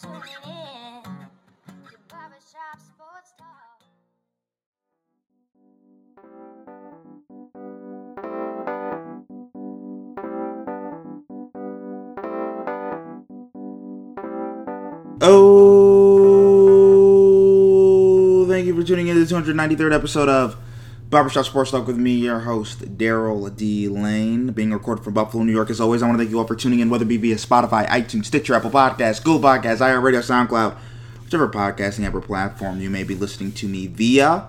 tuning in to Barbershop Sports Talk. Oh, thank you for tuning in to the 293rd episode of Barbershop Sports Talk with me, your host, Daryl D. Lane, being recorded from Buffalo, New York. As always, I want to thank you all for tuning in, whether it be via Spotify, iTunes, Stitcher, Apple Podcasts, Google Podcasts, iHeartRadio, SoundCloud, whichever podcasting app or platform you may be listening to me via.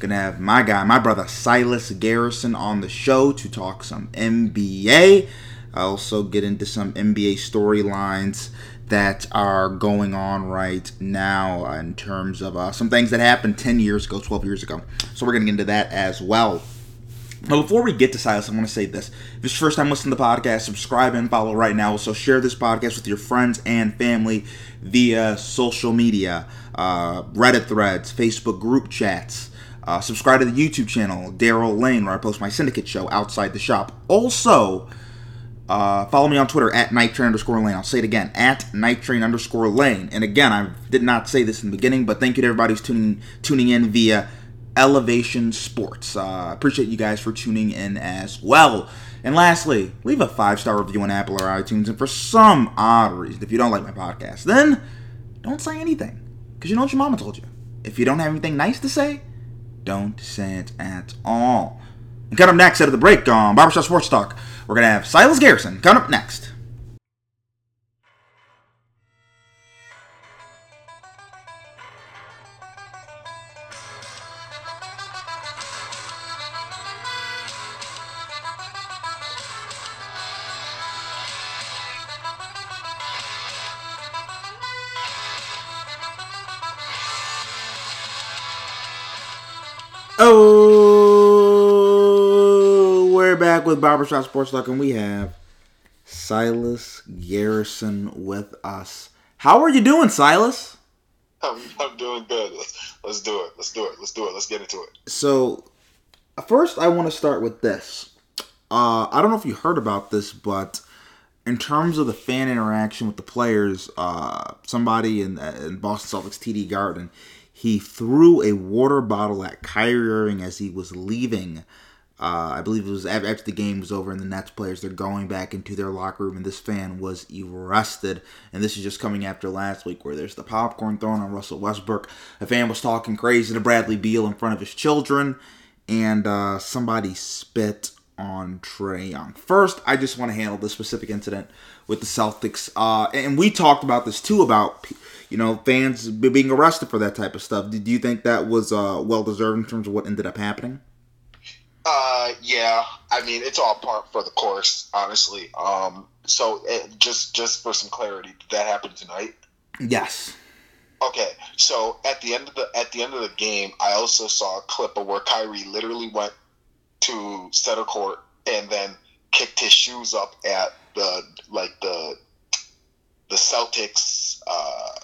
Gonna have my guy, my brother Silas Garrison on the show to talk some NBA. I also get into some NBA storylines that are going on right now in terms of uh, some things that happened 10 years ago, 12 years ago. So we're going to get into that as well. But before we get to Silas, I want to say this. If it's your first time listening to the podcast, subscribe and follow right now. Also, share this podcast with your friends and family via social media, uh, Reddit threads, Facebook group chats. Uh, subscribe to the YouTube channel, Daryl Lane, where I post my syndicate show, Outside the Shop. Also, uh, follow me on Twitter at nighttrain underscore lane. I'll say it again at nighttrain underscore lane. And again, I did not say this in the beginning, but thank you to everybody who's tuning tuning in via Elevation Sports. Uh, appreciate you guys for tuning in as well. And lastly, leave a five star review on Apple or iTunes. And for some odd reason, if you don't like my podcast, then don't say anything because you know what your mama told you. If you don't have anything nice to say, don't say it at all. And coming up next, out of the break on Barbershop Sports Talk, we're going to have Silas Garrison coming up next. Oh, we're back with Barbershop Sports Talk, and we have Silas Garrison with us. How are you doing, Silas? I'm, I'm doing good. Let's, let's do it. Let's do it. Let's do it. Let's get into it. So, first, I want to start with this. Uh, I don't know if you heard about this, but in terms of the fan interaction with the players, uh, somebody in, in Boston Celtics TD Garden, he threw a water bottle at Kyrie Irving as he was leaving. Uh, I believe it was after the game was over and the Nets players they're going back into their locker room and this fan was arrested. And this is just coming after last week where there's the popcorn thrown on Russell Westbrook. A fan was talking crazy to Bradley Beal in front of his children, and uh, somebody spit on Trae Young. First, I just want to handle this specific incident with the Celtics, uh, and we talked about this too about you know fans being arrested for that type of stuff. Do you think that was uh, well deserved in terms of what ended up happening? Uh, yeah. I mean, it's all part for the course, honestly. Um, so it, just just for some clarity, did that happen tonight? Yes. Okay. So at the end of the at the end of the game, I also saw a clip of where Kyrie literally went to center court and then kicked his shoes up at the like the the Celtics uh,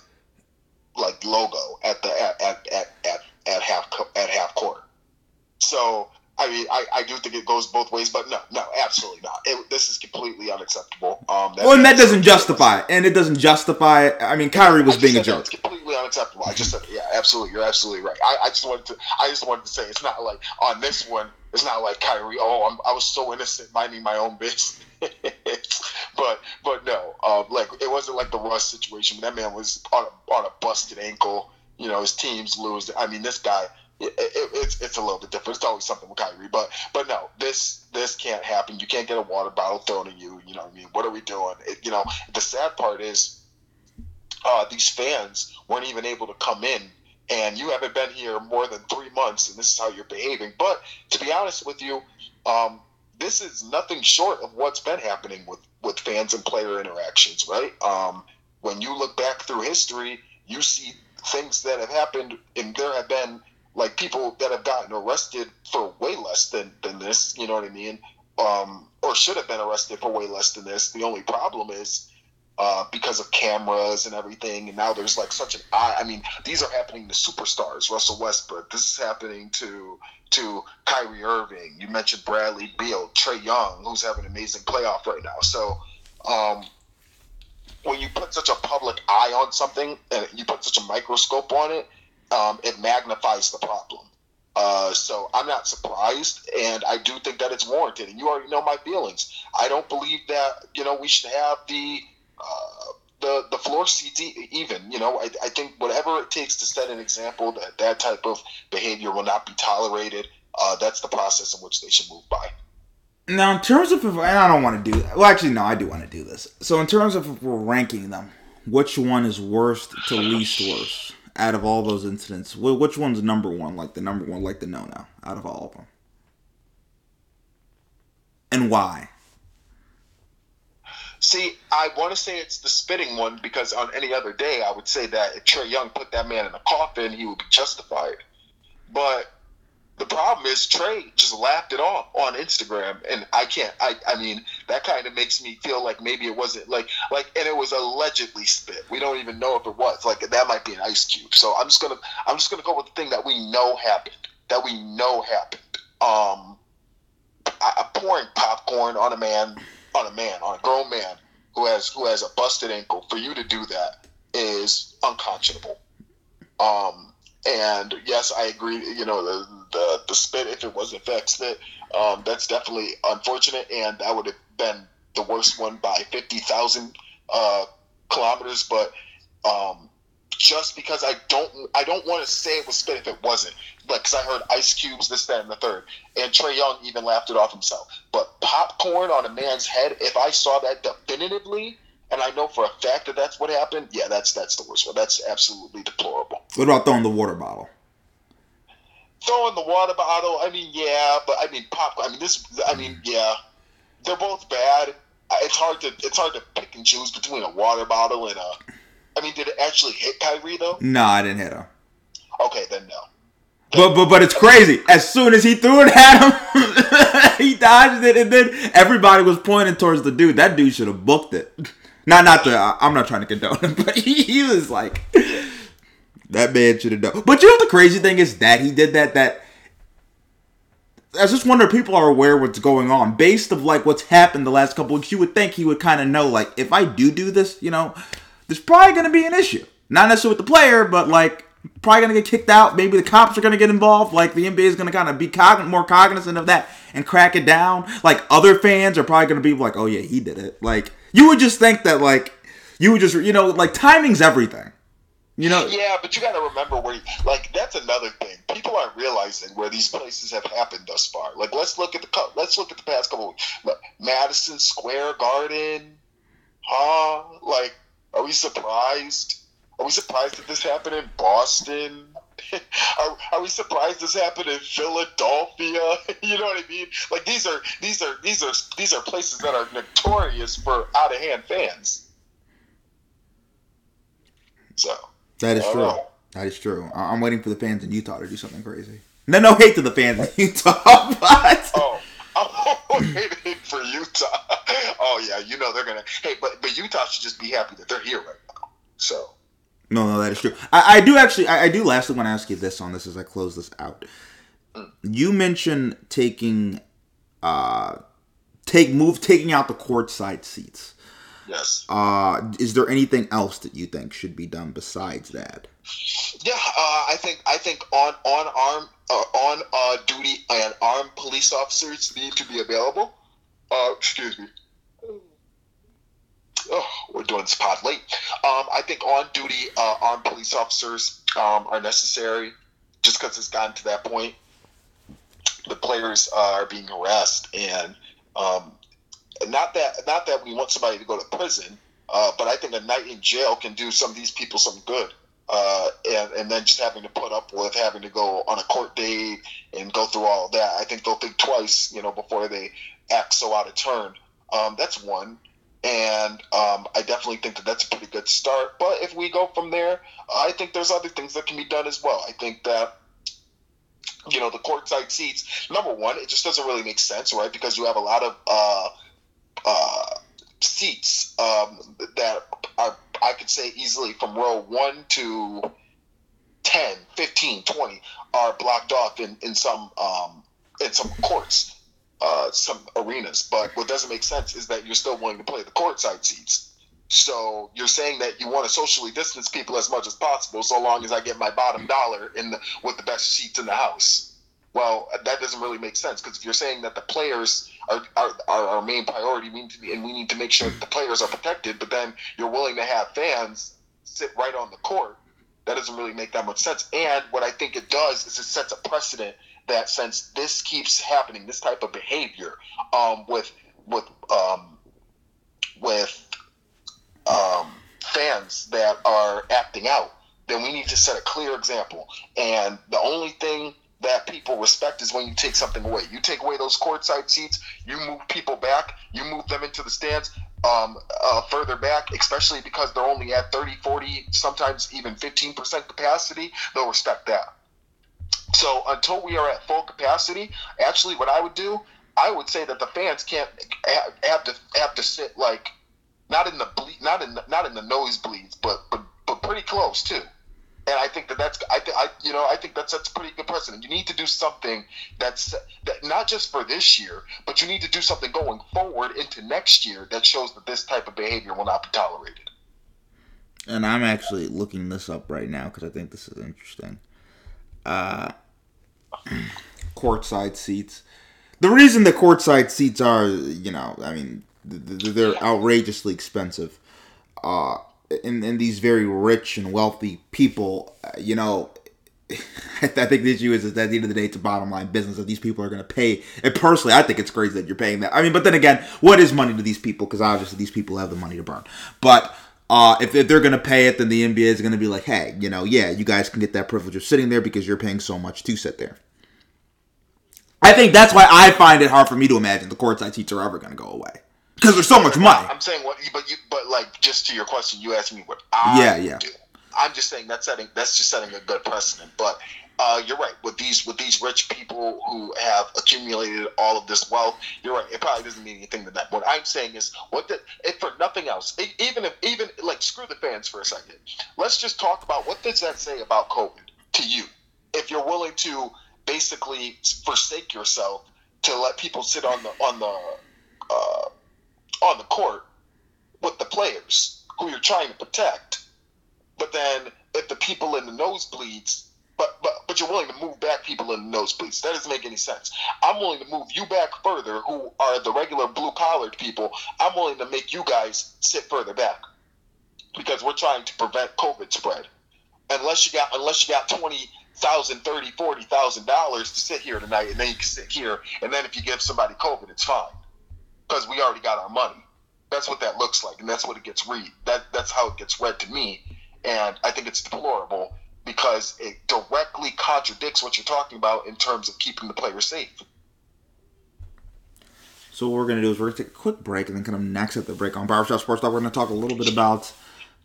like logo at the at at at at, at half co- at half court. So I mean, I, I do think it goes both ways, but no, no, absolutely not. It, this is completely unacceptable. Um, Well, and that doesn't justify, it. and it doesn't justify. I mean, Kyrie was being a jerk. It's completely unacceptable. I just said, yeah, absolutely. You're absolutely right. I, I just wanted to, I just wanted to say it's not like on this one. It's not like Kyrie. Oh, I'm, I was so innocent, minding my own business. but, but no, um, like it wasn't like the Russ situation. That man was on a, on a busted ankle. You know, his teams lose. I mean, this guy. It, it, it's it's a little bit different. It's always something with Kyrie, but but no, this this can't happen. You can't get a water bottle thrown at you. You know, what I mean, what are we doing? It, you know, the sad part is uh, these fans weren't even able to come in and you haven't been here more than three months and this is how you're behaving but to be honest with you um, this is nothing short of what's been happening with, with fans and player interactions right um, when you look back through history you see things that have happened and there have been like people that have gotten arrested for way less than, than this you know what i mean um, or should have been arrested for way less than this the only problem is uh, because of cameras and everything. And now there's like such an eye. I mean, these are happening to superstars. Russell Westbrook. This is happening to to Kyrie Irving. You mentioned Bradley Beal, Trae Young, who's having an amazing playoff right now. So, um, when you put such a public eye on something and you put such a microscope on it, um, it magnifies the problem. Uh, so I'm not surprised, and I do think that it's warranted. And you already know my feelings. I don't believe that you know we should have the uh, the the floor seats even. You know, I, I think whatever it takes to set an example that that type of behavior will not be tolerated. Uh, that's the process in which they should move by. Now, in terms of and I don't want to do. Well, actually, no, I do want to do this. So, in terms of if we're ranking them, which one is worst to least worst out of all those incidents? Which one's number one? Like the number one, like the no no out of all of them, and why? See, I want to say it's the spitting one because on any other day, I would say that if Trae Young put that man in a coffin, he would be justified. But the problem is Trae just laughed it off on Instagram, and I can't. I, I mean, that kind of makes me feel like maybe it wasn't like like, and it was allegedly spit. We don't even know if it was. Like that might be an ice cube. So I'm just gonna I'm just gonna go with the thing that we know happened. That we know happened. Um, I, I pouring popcorn on a man on a man on a grown man who has who has a busted ankle for you to do that is unconscionable. Um, and yes, I agree. You know, the the, the spit, if it wasn't fact spit, um, that's definitely unfortunate, and that would have been the worst one by fifty thousand uh, kilometers. But um, just because I don't, I don't want to say it was spit if it wasn't. Like, because I heard ice cubes, this, that, and the third, and Trae Young even laughed it off himself. But popcorn on a man's head, if I saw that definitively, and I know for a fact that that's what happened, yeah, that's that's the worst one. That's absolutely deplorable. What about throwing the water bottle? Throwing the water bottle, I mean, yeah, but I mean, pop. I mean, this. I mean, yeah, they're both bad. It's hard to it's hard to pick and choose between a water bottle and a. I mean, did it actually hit Kyrie though? No, I didn't hit him. Okay, then no. But but but it's crazy. As soon as he threw it at him, he dodged it, and then everybody was pointing towards the dude. That dude should have booked it. Not not the. I'm not trying to condone him, but he, he was like, that man should have done. But you know the crazy thing is that he did that. That I just wonder if people are aware what's going on based of like what's happened the last couple weeks. You would think he would kind of know like if I do do this, you know, there's probably going to be an issue. Not necessarily with the player, but like probably going to get kicked out. Maybe the cops are going to get involved. Like the NBA is going to kind of be cogn- more cognizant of that and crack it down. Like other fans are probably going to be like, oh yeah, he did it. Like you would just think that like you would just you know like timing's everything. You know, Yeah, but you got to remember where, like, that's another thing. People aren't realizing where these places have happened thus far. Like, let's look at the let's look at the past couple. Madison Square Garden, huh? Like, are we surprised? Are we surprised that this happened in Boston? are, are we surprised this happened in Philadelphia? you know what I mean? Like these are these are these are these are places that are notorious for out of hand fans. So that is true. know. That is true. I- I'm waiting for the fans in Utah to do something crazy. No, no hate to the fans in Utah, but Oh, I'm waiting for Utah. Oh yeah, you know they're gonna. Hey, but but Utah should just be happy that they're here right now. So No, no, that is true. I, I do actually, I, I do lastly want to ask you this on this as I close this out. You mentioned taking, uh, take move taking out the courtside seats. yes, Uh, is there anything else that you think should be done besides that? yeah. Uh, I think I think on on arm uh, on uh, duty and armed police officers need to be available. Uh, excuse me. Oh, we're doing this pod late. Um, I think on duty uh, armed police officers um, are necessary, just because it's gotten to that point. The players uh, are being harassed, and um, not that not that we want somebody to go to prison, uh, but I think a night in jail can do some of these people some good. Uh, and, and then just having to put up with having to go on a court date and go through all of that. I think they'll think twice, you know, before they act so out of turn. Um, that's one. And um, I definitely think that that's a pretty good start. But if we go from there, I think there's other things that can be done as well. I think that you know the courtside seats. Number one, it just doesn't really make sense, right? Because you have a lot of uh, uh, seats um, that are, I could say easily from row one to 10, 15, 20 are blocked off in, in some um, in some courts, uh, some arenas. But what doesn't make sense is that you're still willing to play the courtside seats. So you're saying that you want to socially distance people as much as possible, so long as I get my bottom dollar in the with the best seats in the house. Well, that doesn't really make sense because if you're saying that the players are, are, are our main priority, we need to be, and we need to make sure that the players are protected, but then you're willing to have fans sit right on the court, that doesn't really make that much sense. And what I think it does is it sets a precedent that since this keeps happening, this type of behavior um, with with um, with um, fans that are acting out, then we need to set a clear example. And the only thing that people respect is when you take something away. You take away those courtside seats, you move people back, you move them into the stands um, uh, further back, especially because they're only at 30, 40, sometimes even 15% capacity, they'll respect that. So until we are at full capacity, actually, what I would do, I would say that the fans can't have to have to sit like not in the ble- not in the, not in the nosebleeds, but but but pretty close too and I think that that's I, th- I you know I think that's that's pretty good precedent. You need to do something that's that not just for this year, but you need to do something going forward into next year that shows that this type of behavior will not be tolerated. And I'm actually looking this up right now because I think this is interesting. Uh, courtside seats. The reason the courtside seats are, you know, I mean, they're outrageously expensive. Uh, in, in these very rich and wealthy people, uh, you know, I think the issue is, is that at the end of the day, it's a bottom line business that these people are going to pay. And personally, I think it's crazy that you're paying that. I mean, but then again, what is money to these people? Because obviously, these people have the money to burn. But uh, if, if they're going to pay it, then the NBA is going to be like, hey, you know, yeah, you guys can get that privilege of sitting there because you're paying so much to sit there. I think that's why I find it hard for me to imagine the courtside seats are ever going to go away because there's so much money. I'm saying what, but you, but like just to your question, you asked me what I yeah, yeah. do. I'm just saying that's setting that's just setting a good precedent. But uh, you're right with these with these rich people who have accumulated all of this wealth. You're right. It probably doesn't mean anything to them. What I'm saying is, what the, if for nothing else, even if even like screw the fans for a second. Let's just talk about what does that say about COVID to you? If you're willing to basically forsake yourself to let people sit on the on the uh, on the court with the players who you're trying to protect. But then if the people in the nosebleeds, but but you're willing to move back people in the nosebleeds, that doesn't make any sense. I'm willing to move you back further, who are the regular blue collared people. I'm willing to make you guys sit further back because we're trying to prevent COVID spread. Unless you got unless you got twenty thousand, thirty, forty thousand dollars to sit here tonight, and then you can sit here, and then if you give somebody COVID, it's fine because we already got our money. That's what that looks like, and that's what it gets read. That that's how it gets read to me, and I think it's deplorable because it directly contradicts what you're talking about in terms of keeping the player safe. So what we're gonna do is we're gonna take a quick break, and then kind of next at the break on Barbershop Sports Talk, we're gonna talk a little bit about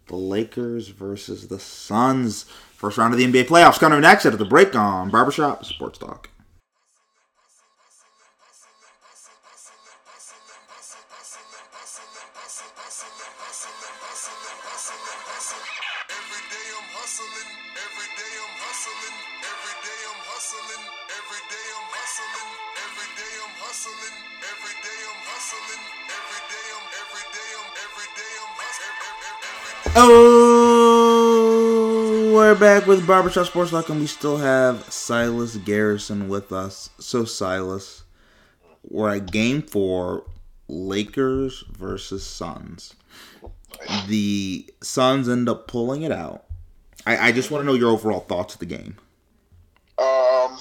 the Lakers versus the Suns. First round of the NBA playoffs coming next at the break on Barbershop Sports Talk. Oh, we're back with Barbershop Sports Talk, and we still have Silas Garrison with us. So, Silas, we're at game four Lakers versus Suns. The Suns end up pulling it out. I, I just want to know your overall thoughts of the game. Um,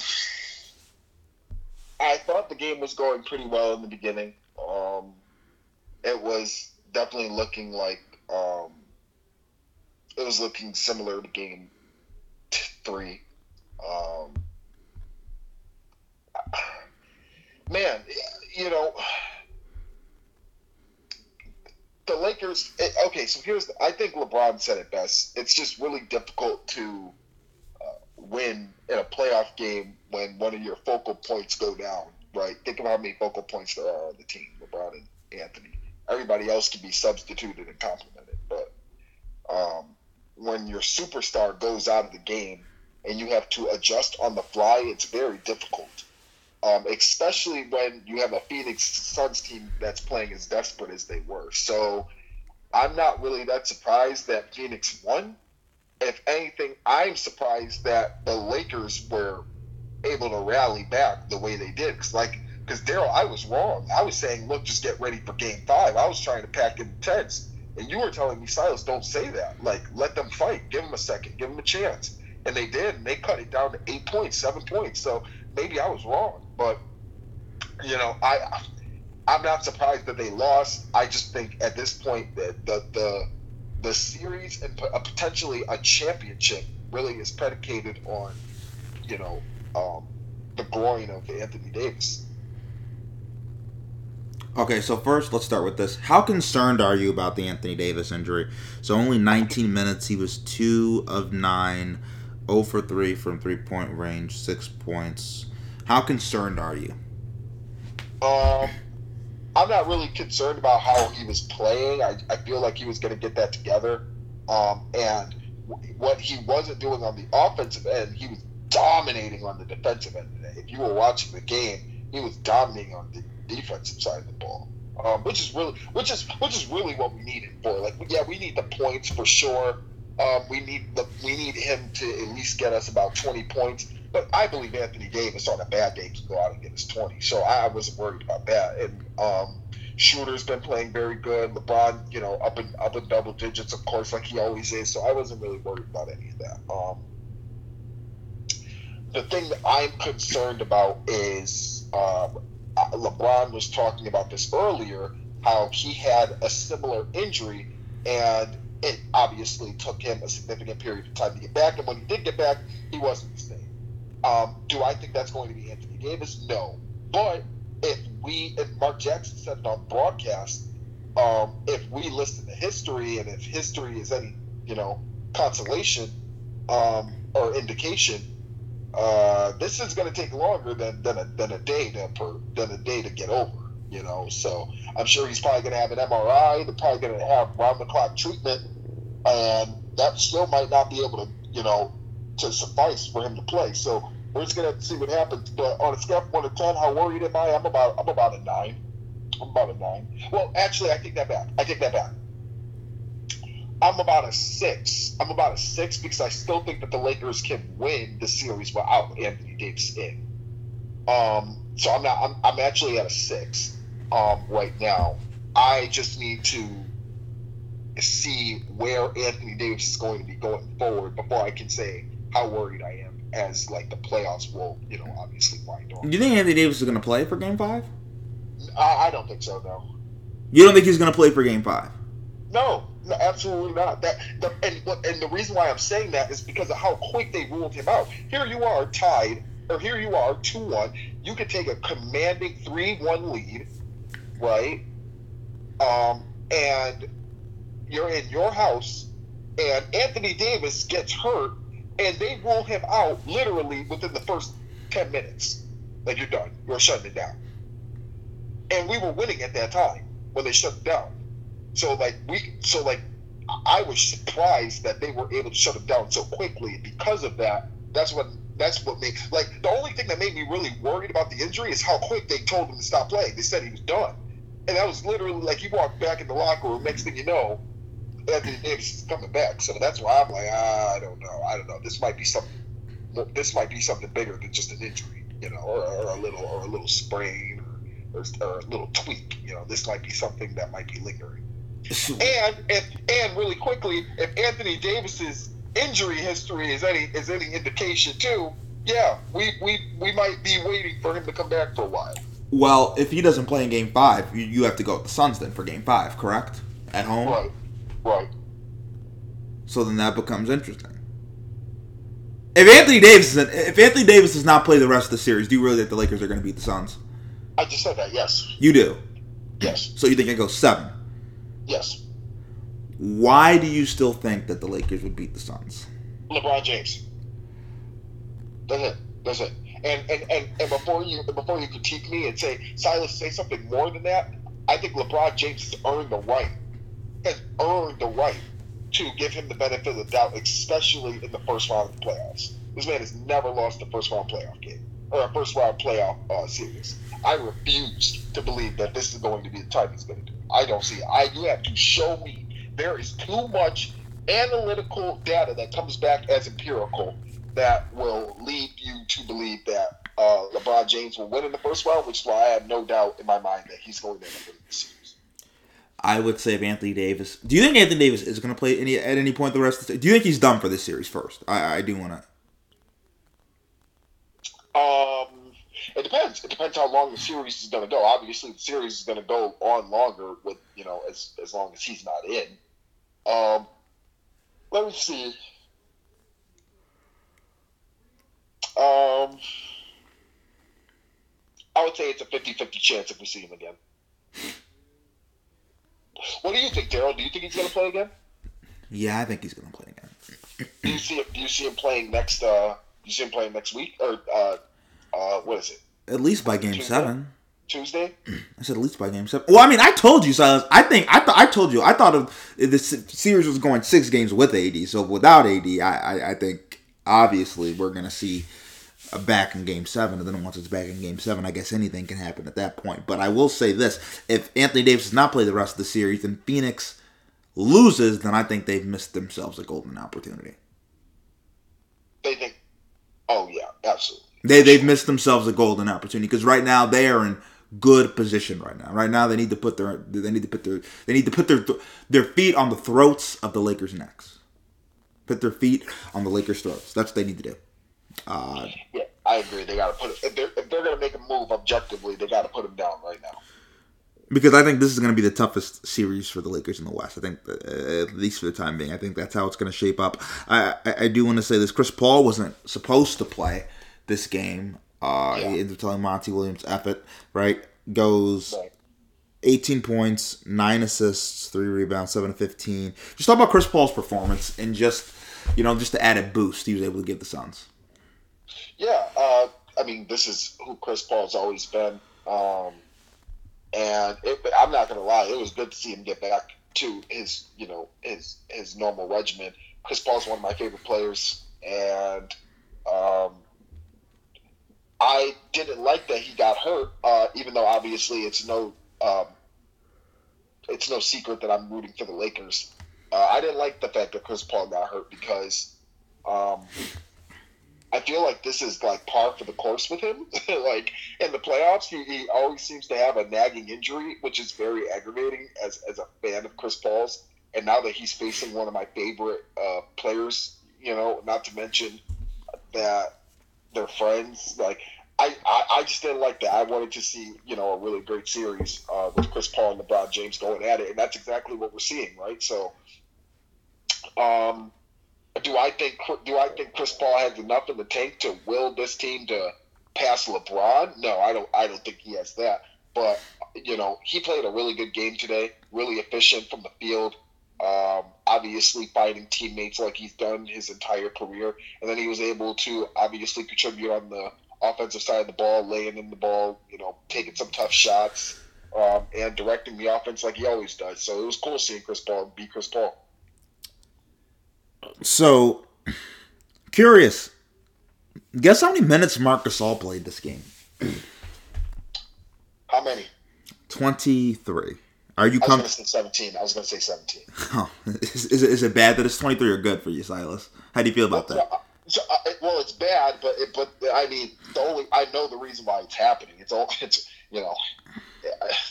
I thought the game was going pretty well in the beginning. Um, it was definitely looking like um, it was looking similar to game three. Um, man, you know, the Lakers. It, okay, so here's the, I think LeBron said it best. It's just really difficult to uh, win in a playoff game when one of your focal points go down. Right? Think about how many focal points there are on the team. LeBron and Anthony. Everybody else can be substituted and complemented, but um, when your superstar goes out of the game and you have to adjust on the fly, it's very difficult. Um, especially when you have a Phoenix Suns team that's playing as desperate as they were. So I'm not really that surprised that Phoenix won. If anything, I'm surprised that the Lakers were able to rally back the way they did. Because, like, because Daryl, I was wrong. I was saying, look, just get ready for Game Five. I was trying to pack in tents, and you were telling me, Silas, don't say that. Like, let them fight. Give them a second. Give them a chance. And they did. And they cut it down to eight points, seven points. So maybe I was wrong, but you know, I I'm not surprised that they lost. I just think at this point that the the the series and uh, potentially a championship really is predicated on you know um, the groin of Anthony Davis. Okay, so first let's start with this. How concerned are you about the Anthony Davis injury? So only 19 minutes. He was two of nine, 0 for three from three point range, six points. How concerned are you? Um, I'm not really concerned about how he was playing. I, I feel like he was going to get that together. Um, and what he wasn't doing on the offensive end, he was dominating on the defensive end today. If you were watching the game, he was dominating on the defensive side of the ball. Um, which is really, which is, which is really what we need him for. Like, yeah, we need the points for sure. Um, we need the, we need him to at least get us about 20 points. But I believe Anthony Davis on a bad day can go out and get his 20. So I wasn't worried about that. And um, Schröder's been playing very good. LeBron, you know, up in up in double digits, of course, like he always is. So I wasn't really worried about any of that. Um, the thing that I'm concerned about is um, LeBron was talking about this earlier, how he had a similar injury, and it obviously took him a significant period of time to get back. And when he did get back, he wasn't the same. Um, do I think that's going to be Anthony Davis? No. But if we, if Mark Jackson said it on broadcast, um, if we listen to history and if history is any, you know, consolation um, or indication, uh, this is going to take longer than, than, a, than a day to per, than a day to get over. You know, so I'm sure he's probably going to have an MRI. They're probably going to have round the clock treatment, and that still might not be able to, you know, to suffice for him to play. So we're just gonna see what happens. But on a scale from one to ten, how worried am I? I'm about I'm about a nine. I'm about a nine. Well, actually, I take that back. I take that back. I'm about a six. I'm about a six because I still think that the Lakers can win the series without Anthony Davis in. Um, so I'm not. I'm, I'm actually at a six um, right now. I just need to see where Anthony Davis is going to be going forward before I can say how worried I am as like the playoffs will, you know, obviously wind on. Do you think Anthony Davis is going to play for Game Five? I, I don't think so. No. You don't think he's going to play for Game Five? No, no, absolutely not. That the, and and the reason why I'm saying that is because of how quick they ruled him out. Here you are tied, or here you are two one. You could take a commanding three one lead, right? Um, and you're in your house, and Anthony Davis gets hurt, and they rule him out literally within the first ten minutes. Like you're done. You're shutting it down. And we were winning at that time when they shut it down. So like we, so like I was surprised that they were able to shut him down so quickly. Because of that, that's what that's what made like the only thing that made me really worried about the injury is how quick they told him to stop playing. They said he was done, and that was literally like you walk back in the locker room. Next thing you know, Anthony Davis is coming back. So that's why I'm like, ah, I don't know, I don't know. This might be something. This might be something bigger than just an injury, you know, or, or a little or a little sprain or, or, or a little tweak. You know, this might be something that might be lingering. And if and really quickly, if Anthony Davis's injury history is any is any indication too, yeah, we, we we might be waiting for him to come back for a while. Well, if he doesn't play in Game Five, you, you have to go with the Suns then for Game Five, correct? At home. Right, right. So then that becomes interesting. If Anthony Davis is if Anthony Davis does not play the rest of the series, do you really think the Lakers are going to beat the Suns? I just said that. Yes, You do. yes, So you think it goes seven? Yes. Why do you still think that the Lakers would beat the Suns? LeBron James. That's it. That's it. And and, and, and before you before you critique me and say Silas say something more than that, I think LeBron James has earned the right has earned the right to give him the benefit of the doubt, especially in the first round of the playoffs. This man has never lost a first round playoff game or a first round playoff uh, series. I refuse to believe that this is going to be the time he's going to do. I don't see it. I you have to show me there is too much analytical data that comes back as empirical that will lead you to believe that uh, LeBron James will win in the first round, which is why I have no doubt in my mind that he's going to win the series. I would say if Anthony Davis. Do you think Anthony Davis is going to play any at any point the rest of the? Do you think he's done for this series first? I, I do want to. Um, it depends. It depends how long the series is going to go. Obviously, the series is going to go on longer with you know as as long as he's not in. Um, let me see. Um, I would say it's a 50-50 chance if we see him again. What do you think, Daryl? Do you think he's going to play again? Yeah, I think he's going to play again. do you see him? Do you see him playing next? Uh, do you see him playing next week or uh, uh, what is it? At least by game Tuesday? seven. Tuesday. I said at least by game seven. Well, I mean, I told you, Silas. I think I thought I told you. I thought of the series was going six games with AD. So without AD, I I, I think obviously we're gonna see a back in game seven, and then once it's back in game seven, I guess anything can happen at that point. But I will say this: if Anthony Davis does not play the rest of the series, and Phoenix loses, then I think they've missed themselves a golden opportunity. They think. Oh yeah, absolutely. They they've missed themselves a golden opportunity because right now they are in good position right now. Right now they need to put their they need to put their they need to put their their feet on the throats of the Lakers' necks. Put their feet on the Lakers' throats. That's what they need to do. Uh, yeah, I agree. They got to put it, if they're if they're going to make a move objectively, they got to put them down right now. Because I think this is going to be the toughest series for the Lakers in the West. I think, uh, at least for the time being, I think that's how it's going to shape up. I, I, I do want to say this: Chris Paul wasn't supposed to play this game. Uh, Yeah. He ends up telling Monty Williams, "F it," right? Goes Right. 18 points, 9 assists, 3 rebounds, 7 to 15. Just talk about Chris Paul's performance and just, you know, just the added boost he was able to give the Suns. Yeah, uh, I mean, this is who Chris Paul's always been, um, and it, I'm not going to lie, it was good to see him get back to his, you know, his his normal regimen. Chris Paul's one of my favorite players, and um, I didn't like that he got hurt, uh, even though obviously it's no um, it's no secret that I'm rooting for the Lakers. Uh, I didn't like the fact that Chris Paul got hurt because. Um, I feel like this is like par for the course with him. like in the playoffs, he, he always seems to have a nagging injury, which is very aggravating as, as a fan of Chris Paul's. And now that he's facing one of my favorite uh, players, you know, not to mention that they're friends, like I, I, I just didn't like that. I wanted to see, you know, a really great series uh, with Chris Paul and LeBron James going at it, and that's exactly what we're seeing, right? So, um, do I think do I think Chris Paul has enough in the tank to will this team to pass LeBron? No, I don't. I don't think he has that. But you know, he played a really good game today. Really efficient from the field. Um, obviously, fighting teammates like he's done his entire career, and then he was able to obviously contribute on the offensive side of the ball, laying in the ball, you know, taking some tough shots, um, and directing the offense like he always does. So it was cool seeing Chris Paul be Chris Paul. So, curious. Guess how many minutes Marc Gasol played this game? How many? 23. Are you I was com- to 17. I was going to say 17. oh, is, is, it, is it bad that it's 23 or good for you, Silas? How do you feel about that? So, so, uh, well, it's bad, but it, but I mean, the only I know the reason why it's happening. It's all it's you know,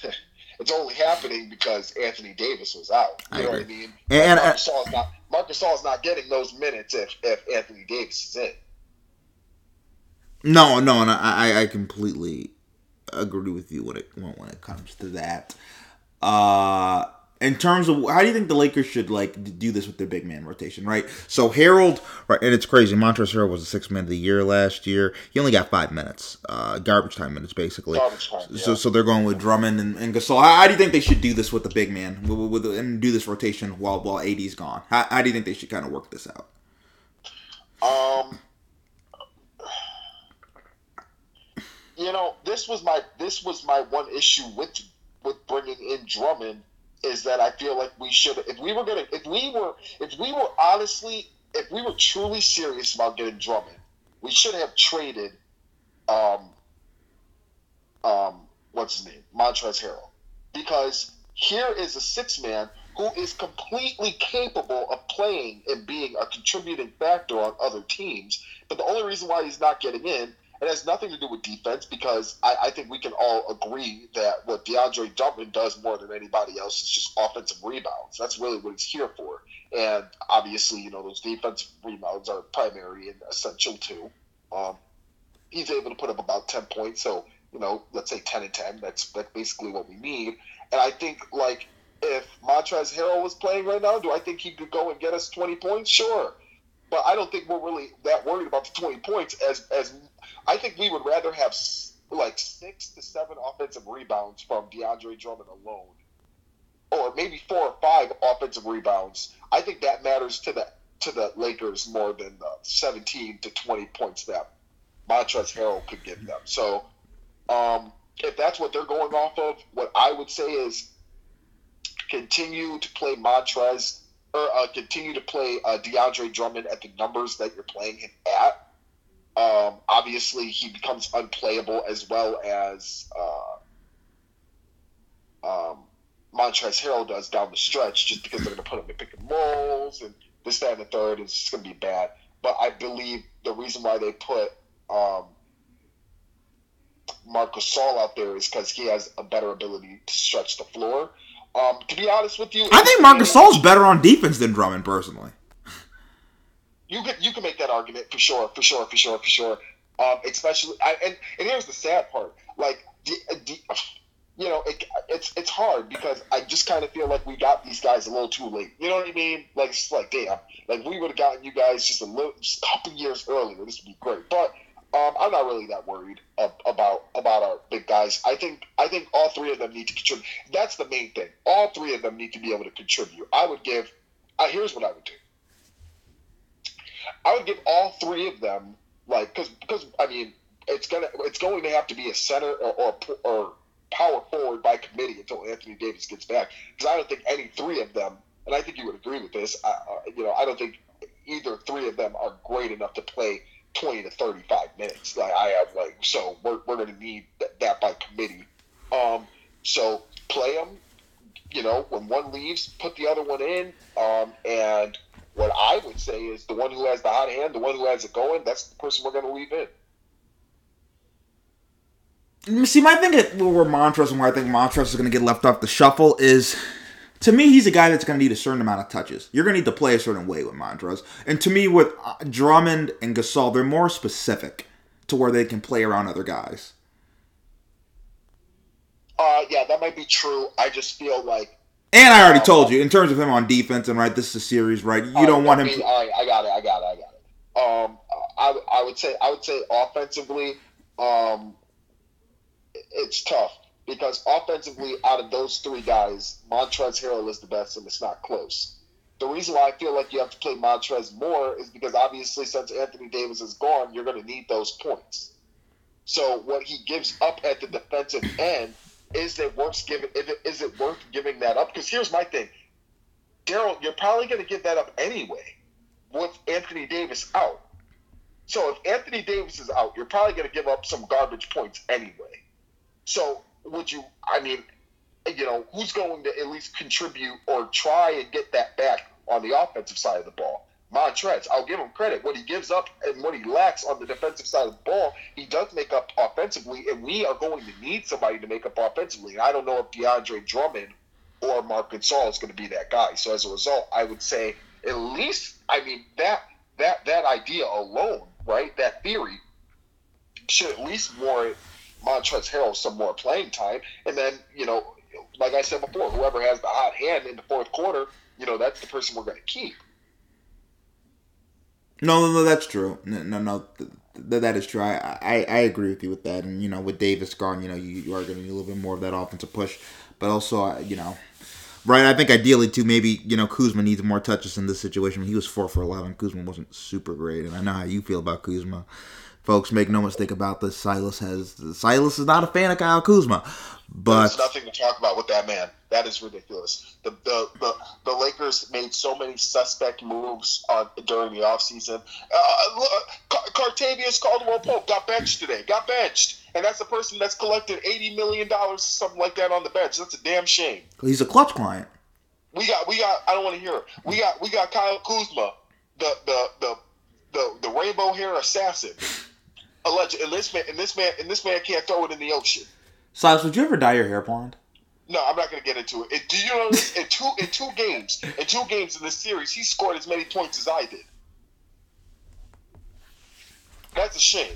it's only happening because Anthony Davis was out. You I know what I mean? And- Marcus Gasol's not Marcus not getting those minutes if if Anthony Davis is in. No, no, and I, I- I completely agree with you when it when it comes to that. Uh, in terms of how do you think the Lakers should like do this with their big man rotation, right? So Harrell, right, and it's crazy. Montrezl Harrell was the sixth man of the year last year. He only got five minutes, uh, garbage time minutes, basically. Garbage time, So, yeah. so they're going with Drummond and, and Gasol. How, how do you think they should do this with the big man, with, with, and do this rotation while while AD's gone? How, how do you think they should kind of work this out? Um, you know, this was my this was my one issue with with bringing in Drummond is that I feel like we should if we were gonna if we were if we were honestly if we were truly serious about getting Drummond, we should have traded um um what's his name Montrezl Harrell because here is a six man who is completely capable of playing and being a contributing factor on other teams. But the only reason why he's not getting in, it has nothing to do with defense because I, I think we can all agree that what DeAndre Drummond does more than anybody else is just offensive rebounds. That's really what he's here for. And obviously, you know, those defensive rebounds are primary and essential too. Um, he's able to put up about 10 points. So, you know, let's say 10 and 10. That's, that's basically what we need. And I think, like, if Montrezl Harrell was playing right now, do I think he could go and get us 20 points? Sure. But I don't think we're really that worried about the 20 points as as I think we would rather have like six to seven offensive rebounds from DeAndre Drummond alone, or maybe four or five offensive rebounds. I think that matters to the to the Lakers more than the 17 to 20 points that Montrezl Harrell could give them. So, um, if that's what they're going off of, what I would say is continue to play Montrez or uh, continue to play uh, DeAndre Drummond at the numbers that you're playing him at. Um, obviously, he becomes unplayable as well as uh, um, Montrezl Harrell does down the stretch, just because they're going to put him in pick and rolls and this, that, and the third. It's just going to be bad. But I believe the reason why they put um, Marc Gasol out there is because he has a better ability to stretch the floor. Um, to be honest with you, I think Marc Gasol's better on defense than Drummond personally. You can you can make that argument for sure, for sure, for sure, for sure. Um, especially, I, and and here's the sad part, like, the, the, you know, it, it's it's hard because I just kind of feel like we got these guys a little too late. You know what I mean? Like, it's like, damn, like we would have gotten you guys just a little, just a couple years earlier. This would be great, but um, I'm not really that worried about about our big guys. I think I think all three of them need to contribute. That's the main thing. All three of them need to be able to contribute. I would give. Uh, here's what I would do. I would give all three of them like because because I mean it's gonna it's going to have to be a center or or, or power forward by committee until Anthony Davis gets back because I don't think any three of them and I think you would agree with this. uh, you know I don't think either three of them are great enough to play 20 to 35 minutes. Like I have like so we're, we're to need that, that by committee. Um, so play them. You know, when one leaves, put the other one in. Um, and what I would say is the one who has the hot hand, the one who has it going, that's the person we're going to leave in. See, my thing at where Montrezl and where I think Montrezl is going to get left off the shuffle is to me, he's a guy that's going to need a certain amount of touches. You're going to need to play a certain way with Montrez. And to me, with uh, Drummond and Gasol, they're more specific to where they can play around other guys. Uh, yeah, that might be true. I just feel like. And I already told you, in terms of him on defense, and right, this is a series, right? You don't want him. to... I, I got it. I got it. I got it. Um, I, I would say, I would say, offensively, um, it's tough because offensively, out of those three guys, Montrezl Harrell is the best, and it's not close. The reason why I feel like you have to play Montrez more is because obviously, since Anthony Davis is gone, you're going to need those points. So what he gives up at the defensive end is it worth giving? Is it worth giving that up? Because here's my thing, Daryl, you're probably going to give that up anyway with Anthony Davis out. So if Anthony Davis is out, you're probably going to give up some garbage points anyway. So would you? I mean, you know, who's going to at least contribute or try and get that back on the offensive side of the ball? Montrez, I'll give him credit. What he gives up and what he lacks on the defensive side of the ball, he does make up offensively, and we are going to need somebody to make up offensively. And I don't know if DeAndre Drummond or Marc Gasol is going to be that guy. So as a result, I would say at least, I mean that that that idea alone, right? That theory should at least warrant Montrezl Harrell some more playing time, and then you know, like I said before, whoever has the hot hand in the fourth quarter, you know, that's the person we're going to keep. No, no, no, that's true. No, no, no th- that is true. I, I, I agree with you with that. And you know, with Davis gone, you know, you, you are going to need a little bit more of that offensive push. But also, you know, right? I think ideally too, maybe you know, Kuzma needs more touches in this situation. He was four for eleven. Kuzma wasn't super great, and I know how you feel about Kuzma folks make no mistake about this. Silas has Silas is not a fan of Kyle Kuzma, but there's nothing to talk about with that man. That is ridiculous. The the the, the Lakers made so many suspect moves on during the offseason. Uh, look, Kentavious Caldwell Pope got benched today. Got benched. And that's a person that's collected eighty million dollars, something like that, on the bench. That's a damn shame. He's a clutch client. We got we got. I don't want to hear it. We got we got Kyle Kuzma, the the the the, the rainbow hair assassin. Alleged, and this man and this man and this man can't throw it in the ocean. Silas, would you ever dye your hair blonde? No, I'm not going to get into it. And do you know? In two in two games, in two games in this series, he scored as many points as I did. That's a shame.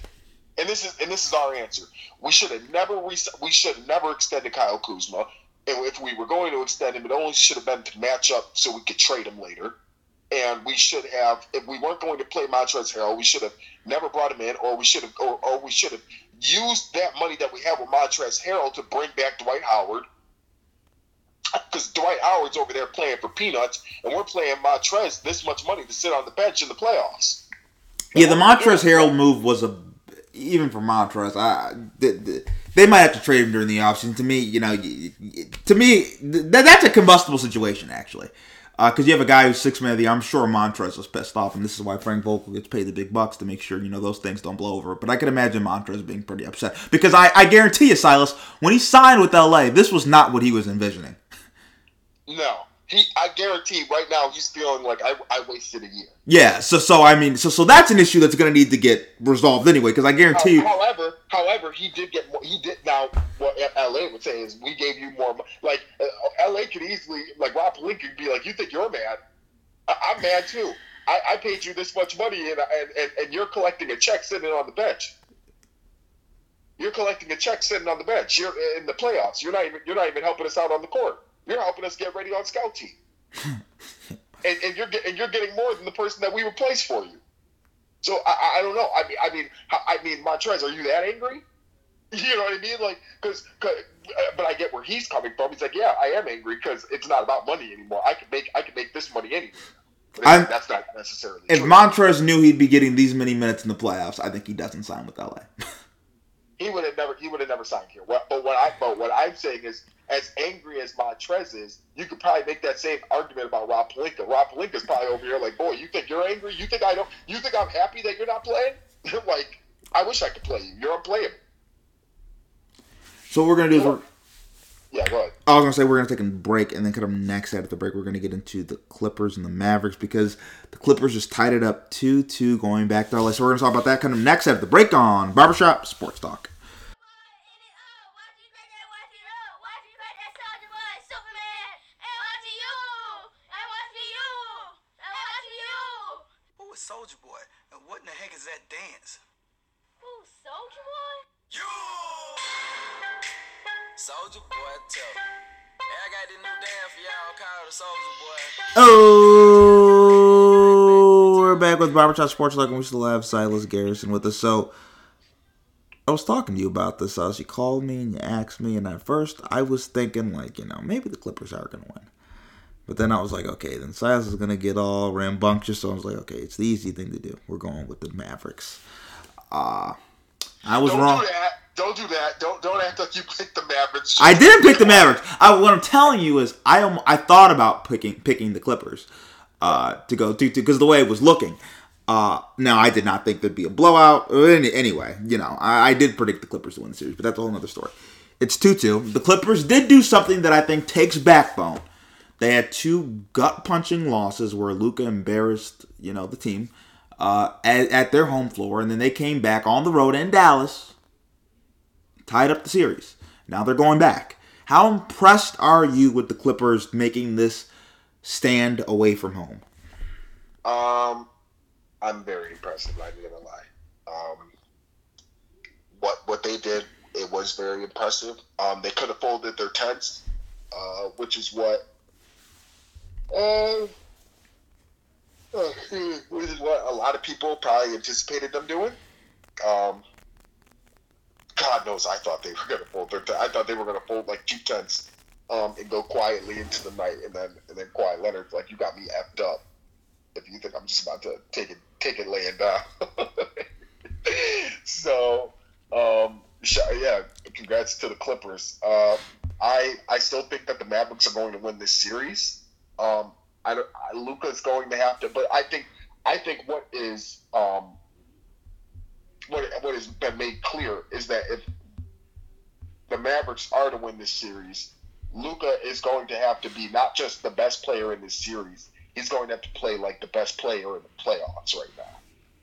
And this is and this is our answer. We should have never re- we should have never extended Kyle Kuzma. And if we were going to extend him, it only should have been to match up so we could trade him later. And we should have, if we weren't going to play Montrezl Harrell, we should have never brought him in, or we should have, or, or we should have used that money that we have with Montrezl Harrell to bring back Dwight Howard. Because Dwight Howard's over there playing for peanuts, and we're playing Montrezl this much money to sit on the bench in the playoffs. Yeah, the Montrezl Harrell move was a even for Montrezl. I they, they might have to trade him during the offseason. To me, you know, to me th- that's a combustible situation actually. Because uh, you have a guy who's six man of the year. I'm sure Montrezl was pissed off, and this is why Frank Vogel gets paid the big bucks to make sure you know those things don't blow over. But I can imagine Montrezl being pretty upset because I, I guarantee you, Silas, when he signed with LA, this was not what he was envisioning. No, he. I guarantee right now he's feeling like I, I wasted a year. Yeah, so so I mean, so so that's an issue that's going to need to get resolved anyway. Because I guarantee you. However, however, he did get more. He did now. What LA would say is, we gave you more. Like uh, LA could easily, like Rob Pelinka could be like, you think you're mad? I, I'm mad too. I, I paid you this much money, and, and and and you're collecting a check sitting on the bench. You're collecting a check sitting on the bench. You're in the playoffs. You're not even. You're not even helping us out on the court. You're helping us get ready on scout team. and, and you're get- and you're getting more than the person that we replaced for you. So I, I- don't know. I mean, I mean, I mean, Montrezl, are you that angry? You know what I mean? Like, because, uh, but I get where he's coming from. He's like, yeah, I am angry because it's not about money anymore. I can make, I can make this money anywhere. That's not necessarily If true. Montrezl knew he'd be getting these many minutes in the playoffs, I think he doesn't sign with LA. he would have never, he would have never signed here. What, but what I, but what I'm saying is, as angry as Montrezl is, you could probably make that same argument about Rob Pelinka. Rob Pelinka's probably over here like, boy, you think you're angry? You think I don't? You think I'm happy that you're not playing? like, I wish I could play you. You're unplayable. So what we're gonna do is we're, Yeah, go ahead. I was gonna say we're gonna take a break, and then kind of next after the break, we're gonna get into the Clippers and the Mavericks because the Clippers just tied it up two two going back to LA. So we're gonna talk about that kind of next after the break on Barbershop Sports Talk. Oh, we're back with Barbershop Sports Talk, and we still have Silas Garrison with us. So I was talking to you about this, Silas. You called me and you asked me, and at first I was thinking like, you know, maybe the Clippers are gonna win. But then I was like, okay, then Silas is gonna get all rambunctious. So I was like, okay, it's the easy thing to do. We're going with the Mavericks. Uh I was Don't wrong. Don't do that. Don't don't act like you picked the Mavericks. I didn't pick the Mavericks. I, what I'm telling you is, I am, I thought about picking picking the Clippers uh, to go to because the way it was looking. Uh, now I did not think there'd be a blowout. Any- Anyway, you know, I, I did predict the Clippers to win the series, but that's a whole other story. It's two two. The Clippers did do something that I think takes backbone. They had two gut punching losses where Luka embarrassed, you know, the team uh, at, at their home floor, and then they came back on the road in Dallas tied up the series. Now they're going back. How impressed are you with the Clippers making this stand away from home? Um, I'm very impressed. I'm not gonna lie. Um, what what they did, it was very impressive. Um, they could have folded their tents, uh, which is what. Uh, uh, which is what a lot of people probably anticipated them doing. Um, God knows, I thought they were going to fold their. I thought they were going to fold like two tents, um, and go quietly into the night, and then and then Kawhi Leonard's like, "You got me effed up." If you think I'm just about to take it, take it laying down. so, um, yeah, congrats to the Clippers. Uh, I I still think that the Mavericks are going to win this series. Um, I, I Luka's going to have to, but I think I think what is um, what what has been made clear is that if the Mavericks are to win this series, Luka is going to have to be not just the best player in this series. He's going to have to play like the best player in the playoffs right now.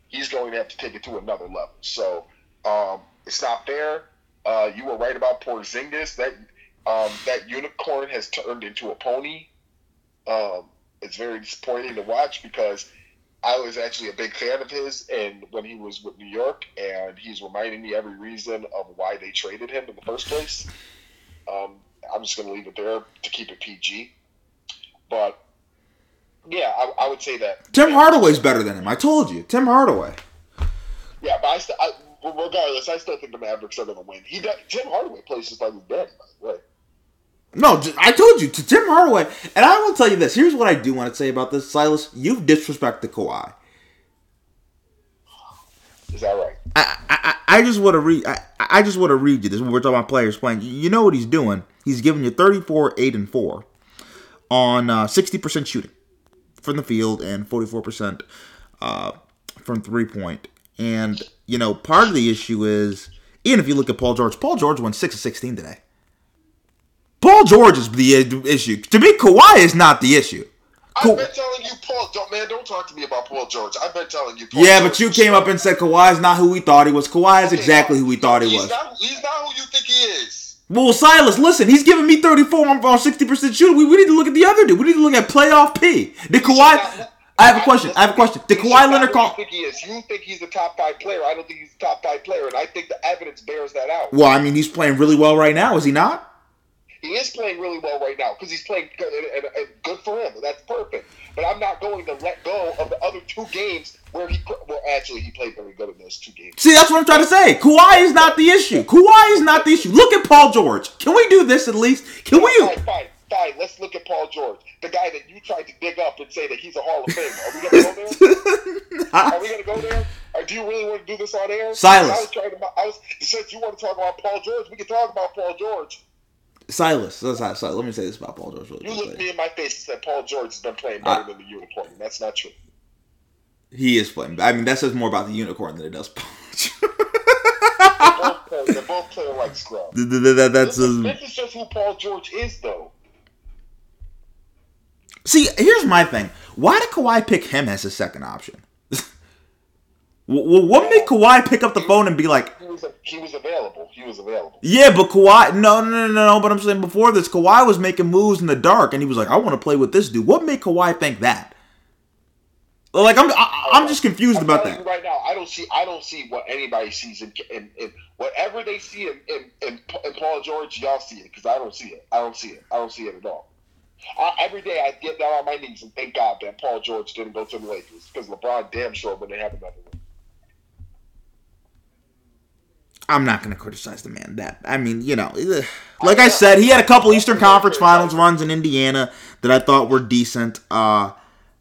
He's going to have to take it to another level. So um, it's not fair. Uh, you were right about Porzingis. That um, that unicorn has turned into a pony. Um, it's very disappointing to watch because I was actually a big fan of his, and when he was with New York, and he's reminding me every reason of why they traded him in the first place. Um, I'm just going to leave it there to keep it PG. But yeah, I, I would say that Tim Hardaway's better than him. I told you, Tim Hardaway. Yeah, but I, st- I regardless, I still think the Mavericks are going to win. He does, Tim Hardaway plays just like his daddy, by the way. No, I told you to Tim Hardaway, and I will tell you this. Here's what I do want to say about this, Silas. You've disrespected Kawhi. Is that right? I, I, I just want to read. I, I just want to read you this when we're talking about players playing. You know what he's doing? He's giving you 34, 8, and 4 on uh, 60% shooting from the field and 44% uh, from three point. And you know, part of the issue is even if you look at Paul George, Paul George won six of 16 today. Paul George is the issue. To me, Kawhi is not the issue. Cool. I've been telling you, Paul. Don't, man, don't talk to me about Paul George. I've been telling you. Paul Yeah, George but you came up and said Kawhi is not who we thought he was. Kawhi is exactly who we thought he he's was. Not, he's not who you think he is. Well, Silas, listen, he's giving me 34 on, on 60% shooting. We, we need to look at the other dude. We need to look at playoff P. Did Kawhi. I have a question. I have a question. Did Kawhi Leonard call. You think he is? You think he's a top five player? I don't think he's a top five player, and I think the evidence bears that out. Well, I mean, he's playing really well right now, is he not? He is playing really well right now because he's playing good, and, and, and good for him. That's perfect. But I'm not going to let go of the other two games where he. Well, actually, he played very good in those two games. See, that's what I'm trying to say. Kawhi is not the issue. Kawhi is not the issue. Look at Paul George. Can we do this at least? Can we? Fine, fine, fine. Let's look at Paul George, the guy that you tried to dig up and say that he's a Hall of Famer. Are we going to go there? Are we going to go there? Or do you really want to do this on air? Silas. I was trying to. I was since you want to talk about Paul George, we can talk about Paul George. Silas, that's not, Silas. Let me say this about Paul George really You looked me in my face and said Paul George has been playing better I- than the unicorn. That's not true. He is playing. I mean, that says more about the unicorn than it does Paul. Play, they're both playing like scrubs. Th- th- th- that's This is, uh, this is just who Paul George is, though. See, here's my thing. Why did Kawhi pick him as his second option? what made Kawhi pick up the phone and be like, was he was available. He was available. yeah, but Kawhi, no, no, no, no, no, but I'm saying before this, Kawhi was making moves in the dark and he was like, I want to play with this dude. What made Kawhi think that? Like, I'm, I, I'm just confused I'm about that. right now, I don't see. I don't see what anybody sees in, in, in whatever they see in, in, in, in Paul George. Y'all see it because I don't see it. I don't see it. I don't see it at all. I, every day I get down on my knees and thank God that Paul George didn't go to the Lakers because LeBron damn sure wouldn't have another one. I'm not going to criticize the man that. I mean, you know, like I said, he had a couple Eastern Conference Finals runs in Indiana that I thought were decent. Uh,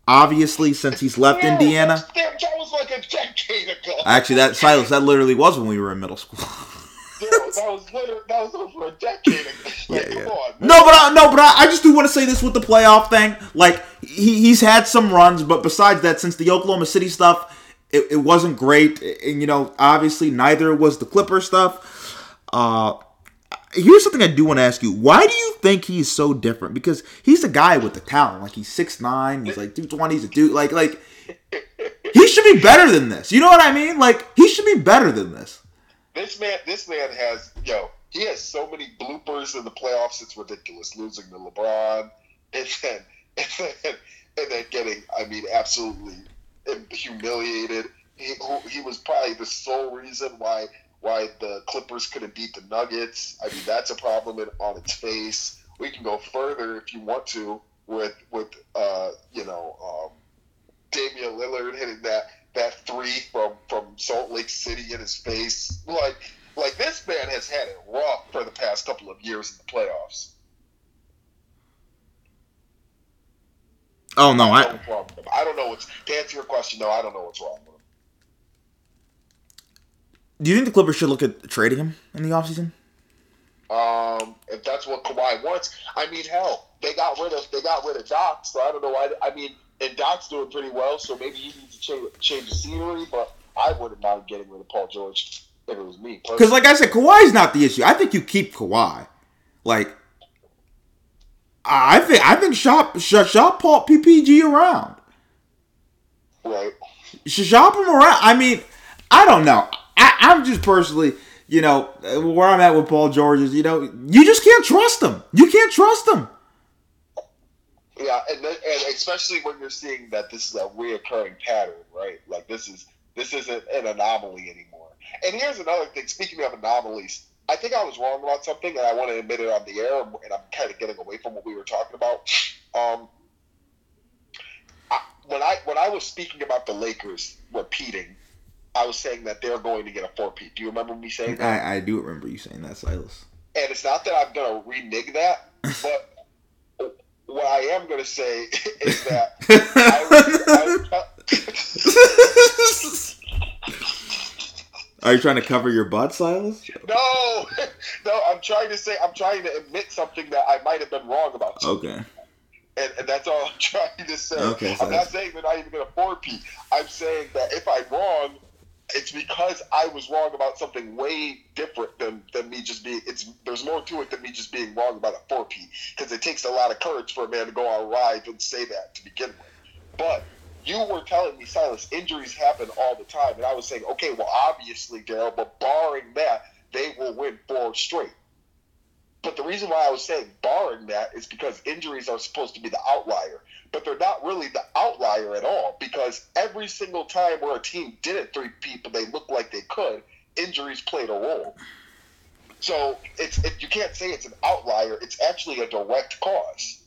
obviously, since he's left Yeah, Indiana, That, was like a decade ago. actually, that Silas, that literally was when we were in middle school. That was literally, that was over a decade ago. Like, Yeah, come yeah. on. No, but I, no, but I, I just do want to say this with the playoff thing. Like he, he's had some runs, but besides that, since the Oklahoma City stuff, it, it wasn't great. And you know, obviously, neither was the Clipper stuff. Uh, here's something I do want to ask you: Why do you think he's so different? Because he's a guy with the talent. Like he's six nine, he's like two twenty, he's a dude. Like like he should be better than this. You know what I mean? Like he should be better than this. This man, this man has yo. He has so many bloopers in the playoffs. It's ridiculous. Losing to LeBron, and then and then, and then getting, I mean, absolutely humiliated. He, he was probably the sole reason why why the Clippers couldn't beat the Nuggets. I mean, that's a problem in, on its face. We can go further if you want to with with uh, you know um, Damian Lillard hitting that that three from from Salt Lake City in his face. Like like this man has had it rough for the past couple of years in the playoffs. Oh no, No I him. I don't know what's to answer your question. No, I don't know what's wrong with him. do you think the Clippers should look at trading him in the offseason? Um, if that's what Kawhi wants, I mean, hell, they got rid of they got rid of Doc, so I don't know why. I mean, and Doc's doing pretty well, so maybe he needs to change change the scenery. But I wouldn't mind getting rid of Paul George if it was me. Because, like I said, Kawhi's not the issue. I think you keep Kawhi. Like, I think I think shop shop, shop Paul PPG around. Right. shop him around. I mean, I don't know. I, I'm just personally, you know, where I'm at with Paul George is, you know, you just can't trust him. You can't trust him. Yeah, and, then, and especially when you're seeing that this is a reoccurring pattern, right? Like this is this isn't an anomaly anymore. And here's another thing. Speaking of anomalies, I think I was wrong about something, and I want to admit it on the air. And I'm kind of getting away from what we were talking about. Um, when I when I was speaking about the Lakers repeating, I was saying that they're going to get a four peat. Do you remember me saying that? I, I do remember you saying that, Silas. And it's not that I'm going to renege that, but what I am going to say is that I was, I was, Are you trying to cover your butt, Silas? no, no, I'm trying to say I'm trying to admit something that I might have been wrong about, Okay. And, and that's all I'm trying to say. Okay, I'm not saying they're not even going to four peat. I'm saying that if I'm wrong, it's because I was wrong about something way different than, than me just being. It's there's more to it than me just being wrong about a four peat because it takes a lot of courage for a man to go on live and say that to begin with. But you were telling me, Silas, injuries happen all the time, and I was saying, okay, well, obviously, Daryl, but barring that, they will win four straight. But the reason why I was saying barring that is because injuries are supposed to be the outlier, but they're not really the outlier at all because every single time where a team didn't three peat they looked like they could, injuries played a role. So it's it, you can't say it's an outlier. It's actually a direct cause.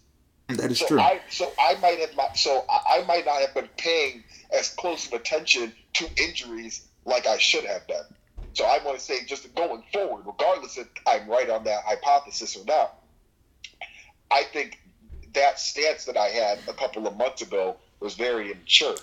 That is So true. I so I might have not so I I might not have been paying as close of attention to injuries like I should have been. So I want to say just going forward, regardless if I'm right on that hypothesis or not, I think that stance that I had a couple of months ago was very immature.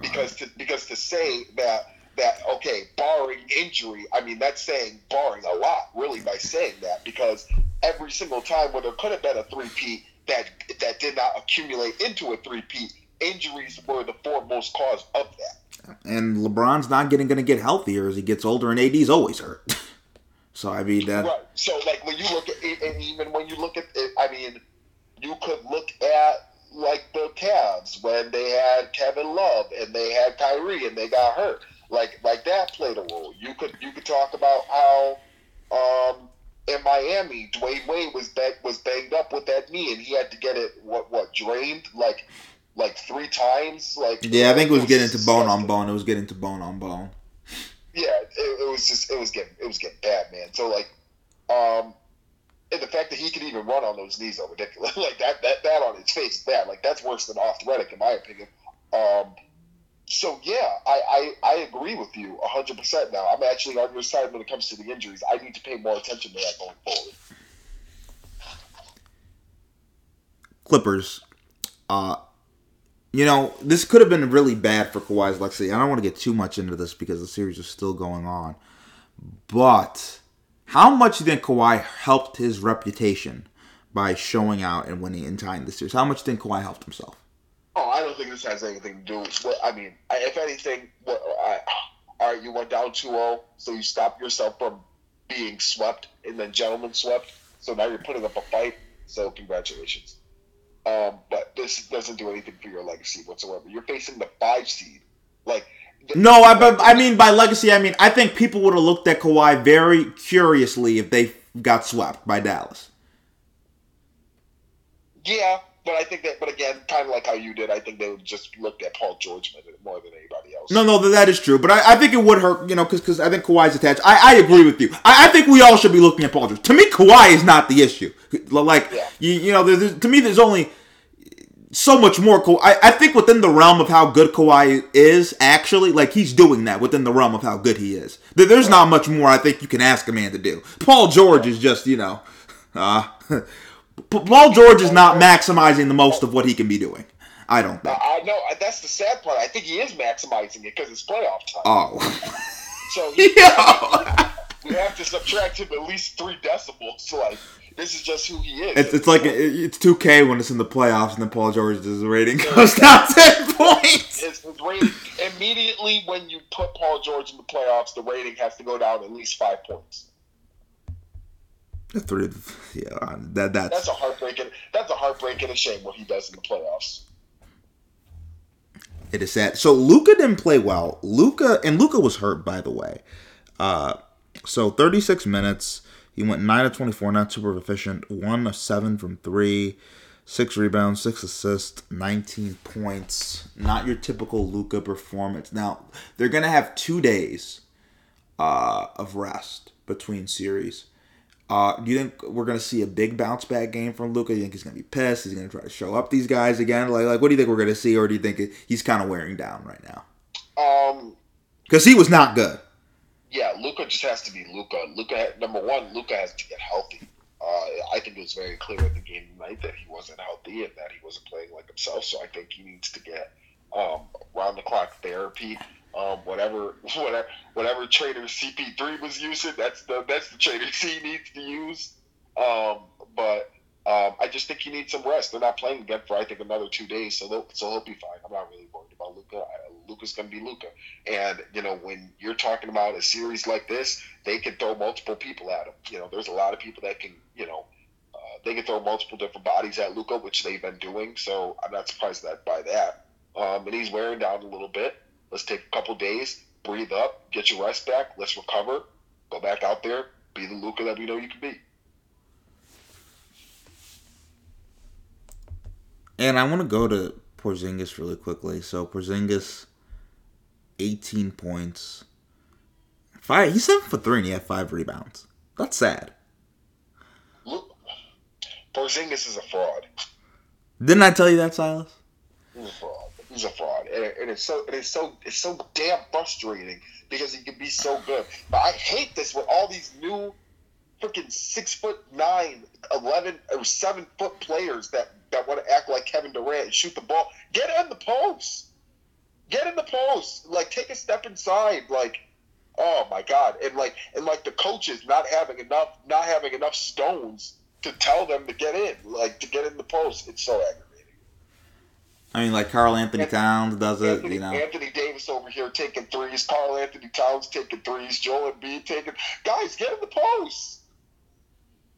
Because to, because to say that that okay, barring injury, I mean that's saying barring a lot, really, by saying that because every single time where there could have been a three peat that that did not accumulate into a three peat, injuries were the foremost cause of that. And LeBron's not getting going to get healthier as he gets older, and AD's always hurt. so I mean that. Right. So like when you look at it, and even when you look at it, I mean, you could look at like the Cavs when they had Kevin Love and they had Kyrie and they got hurt. Like like that played a role. You could you could talk about how um in Miami, Dwyane Wade was was banged up with that knee and he had to get it what what drained like like three times. Like Yeah, I think it was getting to bone on bone. It was getting to bone on bone. Yeah, it, it was just it was getting it was getting bad, man. So like, um, and the fact that he could even run on those knees are ridiculous. like that that that on its face bad. Like that's worse than arthritic in my opinion. Um, so yeah, I, I I agree with you hundred percent. Now I'm actually on your side when it comes to the injuries. I need to pay more attention to that going forward. Clippers. Uh, you know, this could have been really bad for Kawhi's legacy. I don't want to get too much into this because the series is still going on. But how much do you think Kawhi helped his reputation by showing out and winning and tying the series? How much do you think Kawhi helped himself? Oh, I don't think this has anything to do with. What, I mean, if anything, what, I, all right, you went down 2-0, so you stopped yourself from being swept and then gentlemen swept. So now you're putting up a fight. So congratulations. Um, but this doesn't do anything for your legacy whatsoever. You're facing the five seed. Like th- No, I but I mean by legacy, I mean I think people would have looked at Kawhi very curiously if they got swept by Dallas. yeah, but I think that. But again, kind of like how you did, I think they would just looked at Paul George more than anybody else. No, no, that is true. But I, I think it would hurt, you know, because I think Kawhi's attached. I, I agree with you. I, I think we all should be looking at Paul George. To me, Kawhi is not the issue. Like, Yeah. you, you know, there's, to me, there's only so much more. Ka- I, I think within the realm of how good Kawhi is, actually, like he's doing that within the realm of how good he is. There- There's not much more I think you can ask a man to do. Paul George is just, you know, uh, Paul George is not maximizing the most of what he can be doing. I don't think. I know that's the sad part. I think he is maximizing it because it's playoff time. Oh. So he, we have to subtract him at least three decibels. So, like this is just who he is. It's, it's like it's 2K when it's in the playoffs and then Paul George's rating goes down 10 points. It's, it's rating immediately when you put Paul George in the playoffs. The rating has to go down at least five points. The three, yeah, that that's, That's a heartbreaking. That's a heartbreaking and a shame what he does in the playoffs. it is sad. So Luka didn't play well. Luka and Luka was hurt, by the way. Uh, so 36 minutes. He went nine of 24, not super efficient. One of seven from three, six rebounds, six assists, 19 points. Not your typical Luka performance. Now they're gonna have two days uh, of rest between series. Uh, do you think we're gonna see a big bounce back game from Luka? Do you think he's gonna be pissed? He's gonna try to show up these guys again? Like, like, what do you think we're gonna see, or do you think he's kind of wearing down right now? Um, Because he was not good. yeah, Luka just has to be Luka. Luka, number one, Luka has to get healthy. Uh, I think it was very clear at the game tonight that he wasn't healthy and that he wasn't playing like himself. So I think he needs to get um, round the clock therapy. Um, whatever, whatever, whatever trainer CP3 was using, that's the that's the trainer he needs to use. Um, but um, I just think he needs some rest. They're not playing again for I think another two days, so so he'll be fine. I'm not really worried about Luka. Luka's gonna be Luka, and you know when you're talking about a series like this, they can throw multiple people at him. You know, there's a lot of people that can, you know, uh, they can throw multiple different bodies at Luka, which they've been doing. So I'm not surprised that by that. Um, and he's wearing down a little bit. Let's take a couple days, breathe up, get your rest back. Let's recover, go back out there, be the Luka that we know you can be. And I want to go to Porzingis really quickly. So Porzingis, 18 points. Five. He's seven for three, and he had five rebounds. That's sad. Porzingis is a fraud. Didn't I tell you that, Silas? He's a fraud. He's a fraud, and, and it's so it's so it's so damn frustrating because he can be so good. But I hate this with all these new freaking six foot nine, eleven or seven foot players that that want to act like Kevin Durant and shoot the ball. Get in the post. Get in the post. Like take a step inside. Like oh my god, and like and like the coaches not having enough not having enough stones to tell them to get in, like to get in the post. It's so aggravating. I mean, like Karl-Anthony Towns does it. Anthony, You know, Anthony Davis over here taking threes. Karl-Anthony Towns taking threes. Joel Embiid taking. Guys, get in the post.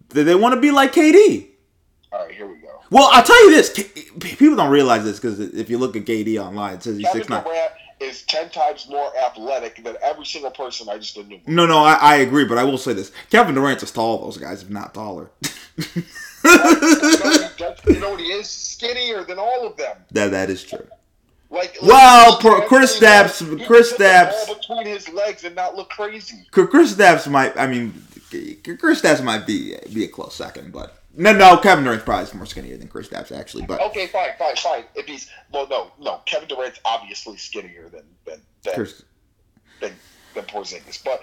they, they want to be like KD. All right, here we go. Well, I'll tell you this: people don't realize this because if you look at KD online, it says he's Kevin six nine. Durant is ten times more athletic than every single person I just enumerated. No, no, I, I agree, but I will say this: Kevin Durant is tall those guys, if not taller. You know, he does- you know what he is? Skinnier than all of them. that that is true. Like Well, like, Chris Stapps- Kristaps- between his legs and not look crazy. Kristaps might. I mean, Kristaps might be be a close second, but no, no, Kevin Durant's probably more skinnier than Kristaps actually. But Okay, fine, fine, fine. If he's well, no, no. Kevin Durant's obviously skinnier than than than, Chris, than, than Porzingis. But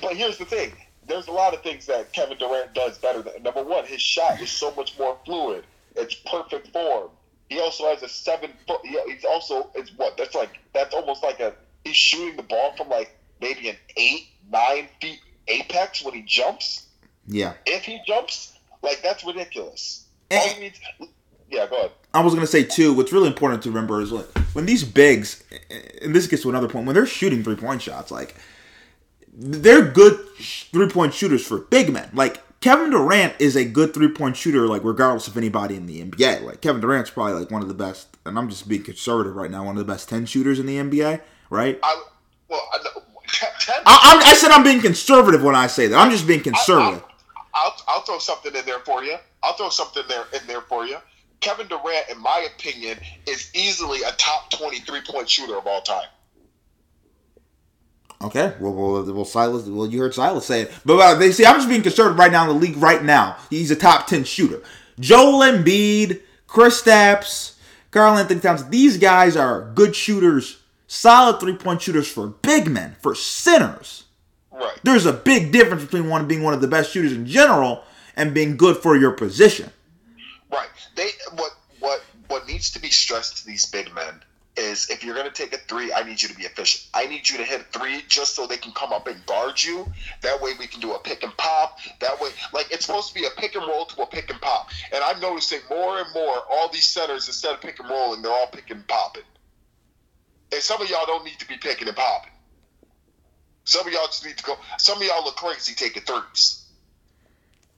but here's the thing: there's a lot of things that Kevin Durant does better. Than, number one, his shot is so much more fluid. It's perfect form. He also has a seven foot. He, he's also it's what that's like. That's almost like a he's shooting the ball from like maybe an eight nine feet apex when he jumps. yeah. If he jumps, like that's ridiculous. All he needs, yeah, go ahead. I was gonna say too. What's really important to remember is like when these bigs, and this gets to another point, when they're shooting three point shots, like they're good three point shooters for big men. Like Kevin Durant is a good three point shooter, like regardless of anybody in the NBA. Like Kevin Durant's probably like one of the best, and I'm just being conservative right now, one of the best ten shooters in the NBA. Right? I well, I, ten, I, I'm, I said I'm being conservative when I say that. I'm just being conservative. I'll, I'll throw something in there for you. I'll throw something there in there for you. Kevin Durant, in my opinion, is easily a top 23 point shooter of all time. Okay, well, well, well, Silas, well, you heard Silas say it, but uh, they see I'm just being conservative right now in the league. Right now, he's a top ten shooter. Joel Embiid, Chris Stapps, Karl-Anthony Towns. These guys are good shooters, solid three point shooters for big men, for centers. Right. There's a big difference between one being one of the best shooters in general and being good for your position. Right. They what what what needs to be stressed to these big men is if you're going to take a three, I need you to be efficient. I need you to hit a three just so they can come up and guard you. That way we can do a pick and pop. That way, like it's supposed to be a pick and roll to a pick and pop. And I'm noticing more and more all these centers instead of pick and rolling, they're all pick and popping. And some of y'all don't need to be picking and popping. Some of y'all just need to go. Some of y'all look crazy taking threes.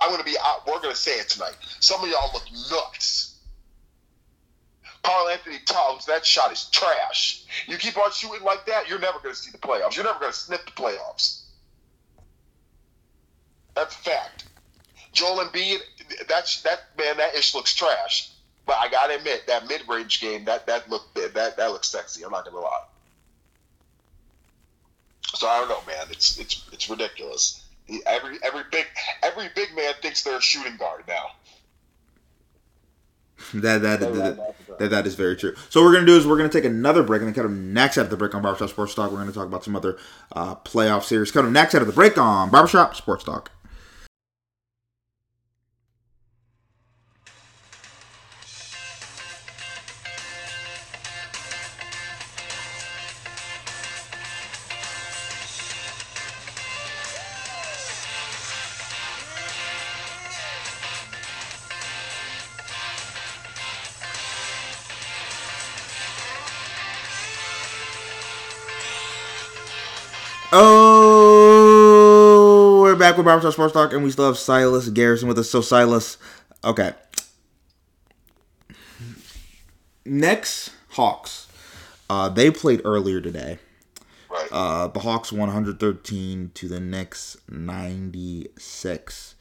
I'm gonna be. We're gonna say it tonight. Some of y'all look nuts. Karl-Anthony Towns, that shot is trash. You keep on shooting like that, you're never gonna see the playoffs. You're never gonna sniff the playoffs. That's a fact. Joel Embiid, that's that man. That ish looks trash. But I gotta admit that mid range game that that looked that that looks sexy. I'm not gonna lie. So I don't know, man. It's it's it's ridiculous. Every every big every big man thinks they're a shooting guard now. That that, that, that that is very true. So what we're gonna do is we're gonna take another break, and then kind of next after the break on Barbershop Sports Talk, we're gonna talk about some other uh, playoff series. Kind of next after the break on Barbershop Sports Talk. Back with Barbershop Sports Talk, and we still have Silas Garrison with us. So, Silas, okay. Next, Hawks. Uh, they played earlier today. Right. Uh, the Hawks 113 to the Knicks 96.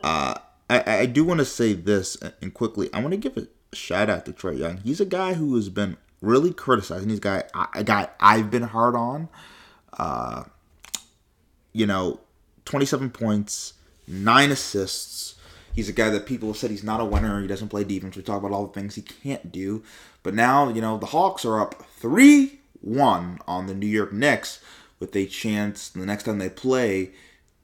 Uh, I, I do want to say this, and quickly, I want to give a shout out to Trae Young. He's a guy who has been really criticized, and he's a guy, a guy I've been hard on. Uh, you know, 27 points, nine assists. He's a guy that people have said he's not a winner. He doesn't play defense. We talk about all the things he can't do. But now, you know, the Hawks are up 3 1 on the New York Knicks with a chance the next time they play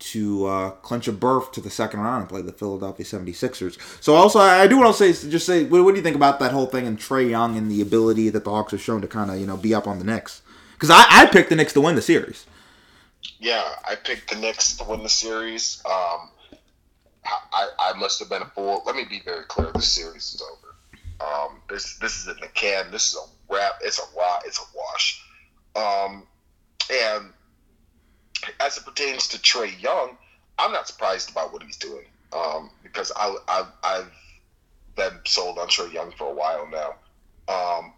to uh, clinch a berth to the second round and play the Philadelphia 76ers. So also, I do want to say, just say, what, what do you think about that whole thing and Trae Young and the ability that the Hawks have shown to kind of, you know, be up on the Knicks? Because I, I picked the Knicks to win the series. Yeah, I picked the Knicks to win the series. Um, I, I must have been a fool. Let me be very clear. This series is over. Um, this this is in the can. This is a wrap. It's a wa- It's a wash. Um, and as it pertains to Trae Young, I'm not surprised about what he's doing um, because I, I, I've been sold on Trae Young for a while now. Um,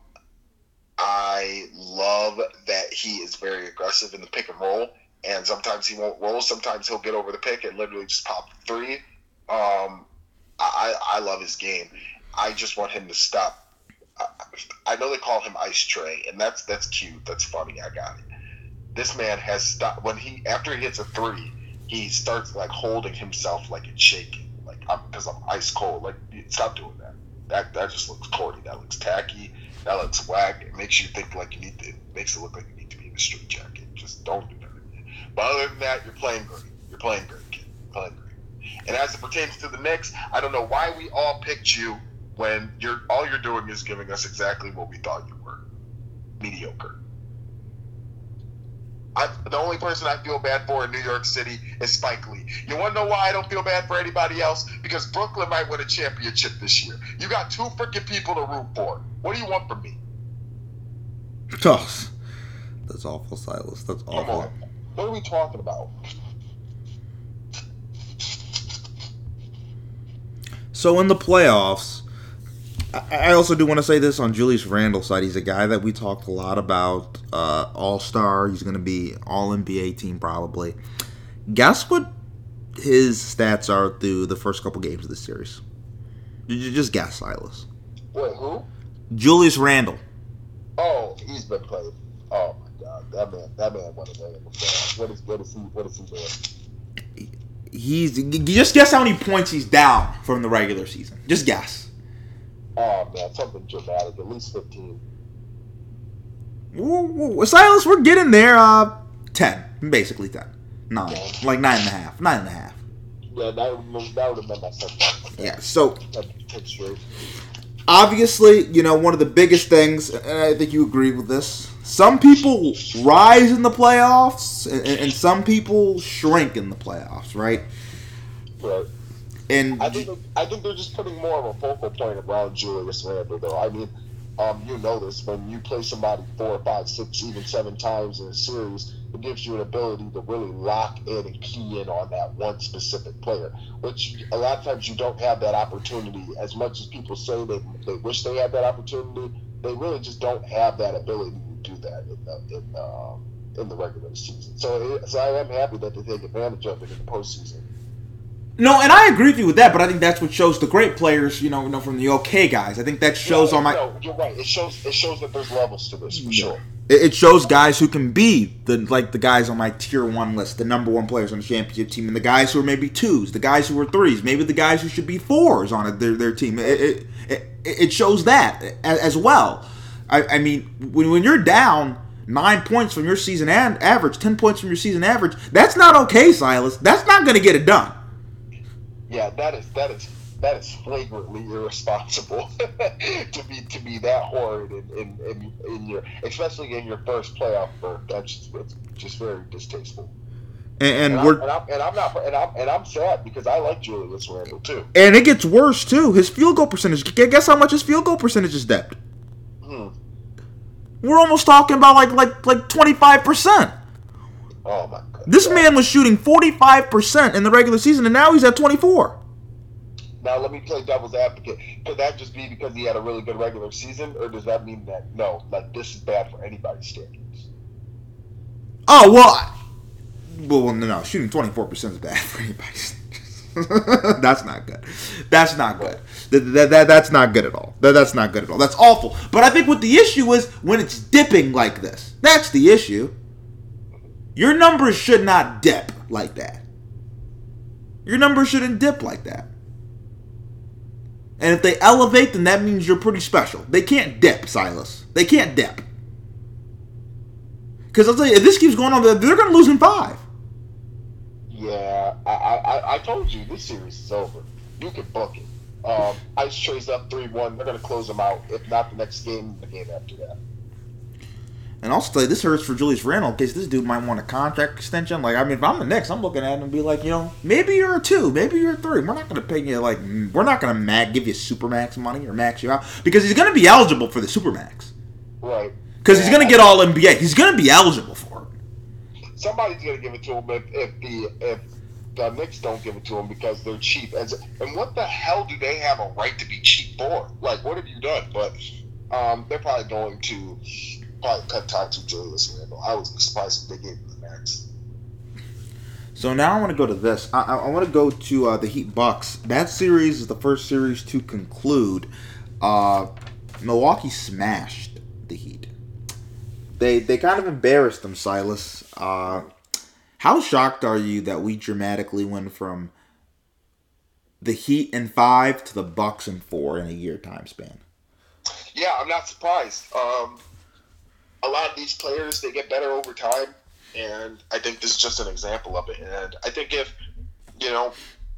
I love that he is very aggressive in the pick and roll, and sometimes he won't roll. Sometimes he'll get over the pick and literally just pop three. Um, I, I love his game. I just want him to stop. I, know they call him Ice Trae, and that's that's cute. That's funny. I got it. This man has stopped when he after he hits a three, he starts like holding himself like it's shaking, like I'm because I'm ice cold. Like stop doing that. That that just looks corny. That looks tacky. That looks whack. It makes you think like you need to. It makes it look like you need to be in a straight jacket. Just don't do. But other than that, you're playing great. You're playing great, kid. You're playing great. And as it pertains to the Knicks, I don't know why we all picked you when you're all you're doing is giving us exactly what we thought you were. Mediocre. I, the only person I feel bad for in New York City is Spike Lee. You want to know why I don't feel bad for anybody else? Because Brooklyn might win a championship this year. You got two freaking people to root for. What do you want from me? Oh, that's awful, Silas. That's Come awful. What are we talking about? So in the playoffs, I I also do want to say this on Julius Randle's side. He's a guy that we talked a lot about. Uh, all star. He's going to be all NBA team probably. Guess what his stats are through the first couple games of the series? You- you Just guess, Silas. Wait, who? Julius Randle. Oh, he's been playing. Oh that man, that man won a million in the playoffs. What is, what is he? What is he doing? He's just guess how many points he's down from the regular season. Just guess. Oh man, something dramatic. At least fifteen. Silas, we're getting there. Uh, ten, basically ten, nine, like nine and a half, nine and a half. Yeah, that would that would have been my second. Yeah. So obviously, you know, one of the biggest things, and I think you agree with this. Some people rise in the playoffs, and, and some people shrink in the playoffs, right? Right. And I think I think they're just putting more of a focal point around Julius Randle, though. I mean, um, you know this when you play somebody four, five, six, even seven times in a series, it gives you an ability to really lock in and key in on that one specific player, which a lot of times you don't have that opportunity. As much as people say they, they wish they had that opportunity, they really just don't have that ability do that in the, in, um, in the regular season. So, it, so I am happy that they take advantage of it in the postseason. No, and I agree with you with that, but I think that's what shows the great players, you know, you know from the okay guys. I think that shows Yeah, on my. no, you're right. It shows it shows that there's levels to this for sure. It it shows guys who can be the like the guys on my tier one list, the number one players on the championship team, and the guys who are maybe twos, the guys who are threes, maybe the guys who should be fours on it, their their team. It it, it, it shows that as well. I, I mean, when, when you're down nine points from your season an- average, ten points from your season average, that's not okay, Silas. That's not going to get it done. Yeah, that is that is that is flagrantly irresponsible to be to be that horrid in, in, in, in your especially in your first playoff berth. That's just, it's just very distasteful. And, and And, I'm, we're and, I'm, and I'm not and I'm and I'm sad because I like Julius Randle too. and it gets worse too. His field goal percentage. Guess how much his field goal percentage is dipped? We're almost talking about like like like twenty five percent. Oh my god. This man was shooting 45% in the regular season, and now he's at 24. Now let me play devil's advocate. Could that just be because he had a really good regular season, or does that mean that no, like this is bad for anybody's standards? Oh well, I- well no, no, shooting 24% is bad for anybody. that's not good. That's not good. That, that, that- that's not good at all. That, that's not good at all. That's awful. But I think what the issue is when it's dipping like this. That's the issue. Your numbers should not dip like that. Your numbers shouldn't dip like that. And if they elevate, then that means you're pretty special. They can't dip, Silas. They can't dip. Because I'll tell you, if this keeps going on, they're, going to lose in five. Yeah, I, I, I- told you this series is over. You can book it. Um, Ice Trae's up three one. They're gonna close them out. If not the next game, the game after that. And also, tell you, this hurts for Julius Randle in case this dude might want a contract extension. Like, I mean, if I'm the Knicks, I'm looking at him and be like, you know, maybe you're a two, maybe you're a three. We're not going to pay you like, we're not going to mag give you super max money or max you out because he's going to be eligible for the super max Right. because he's going to get all NBA. He's going to be eligible somebody's gonna give it to him if, if the if the Knicks don't give it to him because they're cheap. As and what the hell do they have a right to be cheap for? Like, what have you done? But um, they're probably going to probably cut ties with Julius Randle. I was surprised if they gave him the max. So now I want to go to this. I, I, I want to go to uh, the Heat Bucks. That series is the first series to conclude. Uh, Milwaukee smashed the Heat. They they kind of embarrassed them, Silas. Uh, how shocked are you that we dramatically went from the Heat in five to the Bucks in four in a year time span? Yeah, I'm not surprised. Um, a lot of these players they get better over time, and I think this is just an example of it. And I think if you know,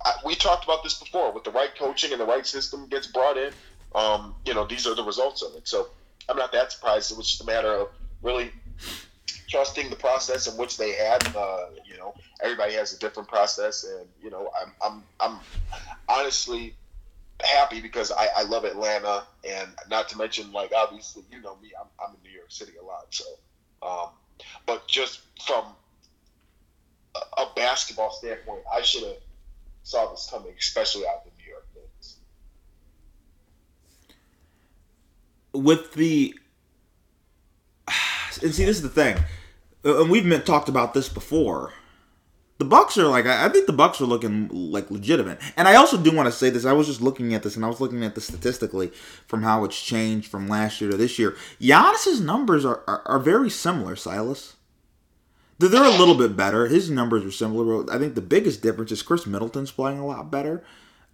I, we talked about this before, with the right coaching and the right system gets brought in, um, you know, these are the results of it. So I'm not that surprised. It was just a matter of really trusting the process in which they had. Uh, you know, everybody has a different process, and you know, I'm I'm I'm honestly happy because I, I love Atlanta, and not to mention, like obviously, you know me, I'm, I'm in New York City a lot. So, um, but just from a, basketball standpoint, I should have saw this coming, especially out of the New York Knicks. with the and see this is the thing. Uh, and we've talked about this before. The bucks are like I, I think the bucks are looking like legitimate. And i also do want to say this. I was just looking at this and i was looking at this statistically from how it's changed from last year to this year. Giannis's numbers are, are, are very similar silas. They're, they're a little bit better. His numbers are similar i think the biggest difference is Khris Middleton's playing a lot better.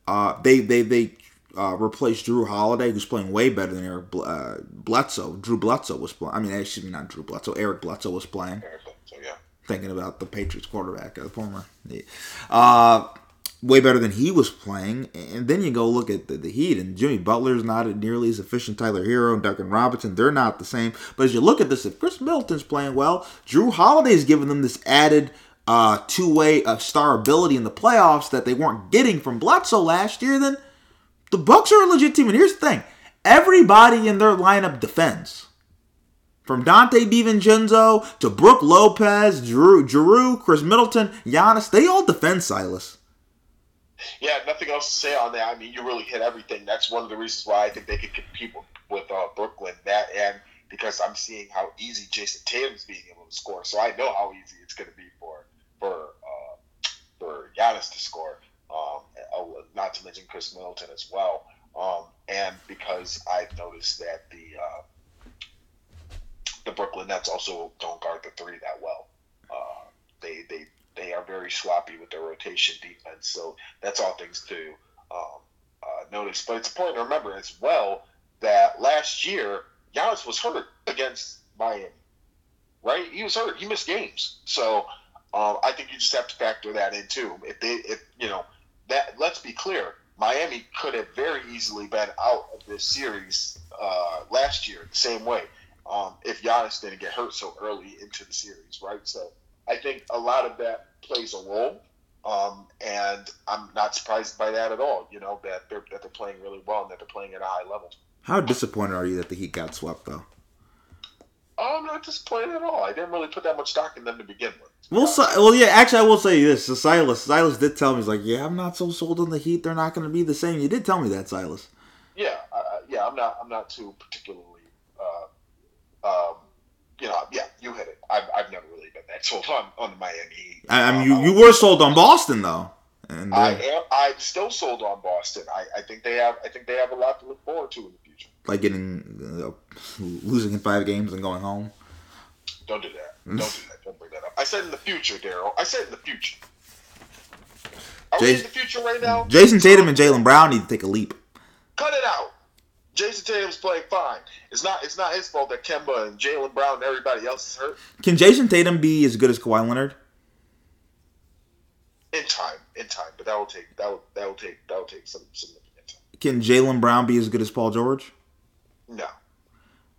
Uh, they they they uh, replaced Jrue Holiday, who's playing way better than Eric Bl- uh, Bledsoe. Drew Bledsoe was playing. I mean, excuse me, not Drew Bledsoe. Eric Bledsoe was playing. So yeah, Thinking about the Patriots quarterback, uh, the former. Yeah. Uh, way better than he was playing. And then you go look at the, the Heat, and Jimmy Butler's not nearly as efficient. Tyler Herro and Duncan Robinson, they're not the same. But as you look at this, if Khris Middleton's playing well, Jrue Holiday's giving them this added uh, two-way uh, star ability in the playoffs that they weren't getting from Bledsoe last year, then the Bucks are a legit team. And here's the thing: everybody in their lineup defends. From Donte DiVincenzo to Brook Lopez, Jrue, Jrue, Khris Middleton, Giannis, they all defend Silas. Yeah, nothing else to say on that. I mean, you really hit everything. That's one of the reasons why I think they could compete with, uh, Brooklyn. That and because I'm seeing how easy Jayson Tatum's being able to score, so I know how easy it's going to be for for uh, for Giannis to score. Um, not to mention Khris Middleton as well. Um, and because I've noticed that the uh, the Brooklyn Nets also don't guard the three that well. Uh, they they they are very sloppy with their rotation defense. So that's all things to um, uh, notice. But it's important to remember as well that last year Giannis was hurt against Miami, right? He was hurt. He missed games. So um, I think you just have to factor that in too. If they, if you know that, let's be clear. Miami could have very easily been out of this series uh, last year the same way um, if Giannis didn't get hurt so early into the series, right? So I think a lot of that plays a role, um, and I'm not surprised by that at all. You know that they're that they're playing really well and that they're playing at a high level. How disappointed are you that the Heat got swept, though? I'm not disappointed at all. I didn't really put that much stock in them to begin with. Well, well, yeah. Actually, I will say this: so Silas, Silas did tell me he's like, yeah, I'm not so sold on the Heat. They're not going to be the same. You did tell me that, Silas. Yeah, uh, yeah. I'm not. I'm not too particularly. Uh, um, you know, yeah, you hit it. I've, I've never really been that sold on on Miami I, I mean, Um, you, you were sold on Boston, though. And uh, I am. I'm still sold on Boston. I, I think they have. I think they have a lot to look forward to in the future. like getting uh, losing in five games and going home. Don't do that. Don't do that. Don't bring that up. I said in the future, Daryl. I said in the future. Are we in Jason- the future right now? Jayson Tatum and Jaylen Brown need to take a leap. Cut it out. Jayson Tatum's playing fine. It's not. It's not his fault that Kemba and Jaylen Brown and everybody else is hurt. Can Jayson Tatum be as good as Kawhi Leonard? In time, in time, but that will take that will that will take that will take some significant time. Can Jaylen Brown be as good as Paul George? No,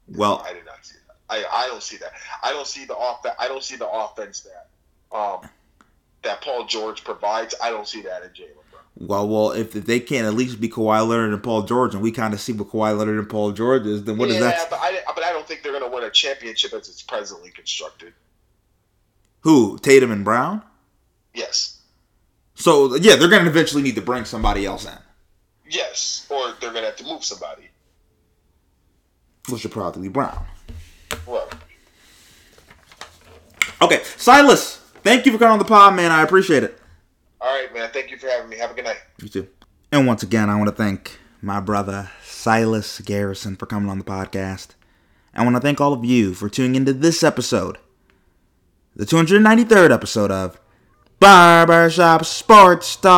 Well, I did not see that. I, I don't see that. I don't see the off. I don't see the offense that um that Paul George provides. I don't see that in Jaylen Brown. well, well. If, if they can't at least be Kawhi Leonard and Paul George, and we kind of see what Kawhi Leonard and Paul George is, then what yeah, is that? but I but I don't think they're going to win a championship as it's presently constructed. Who? Tatum and Brown? Yes, So yeah, they're going to eventually need to bring somebody else in, yes, or they're going to have to move somebody. which would probably be Brown. Well, Okay, Silas. Thank you for coming on the pod, man. I appreciate it. all right, man. Thank you for having me. Have a good night. You too. And once again, I want to thank my brother Silas Garrison for coming on the podcast. I want to thank all of you for tuning into this episode, the 293rd episode of Barbershop Sports Talk.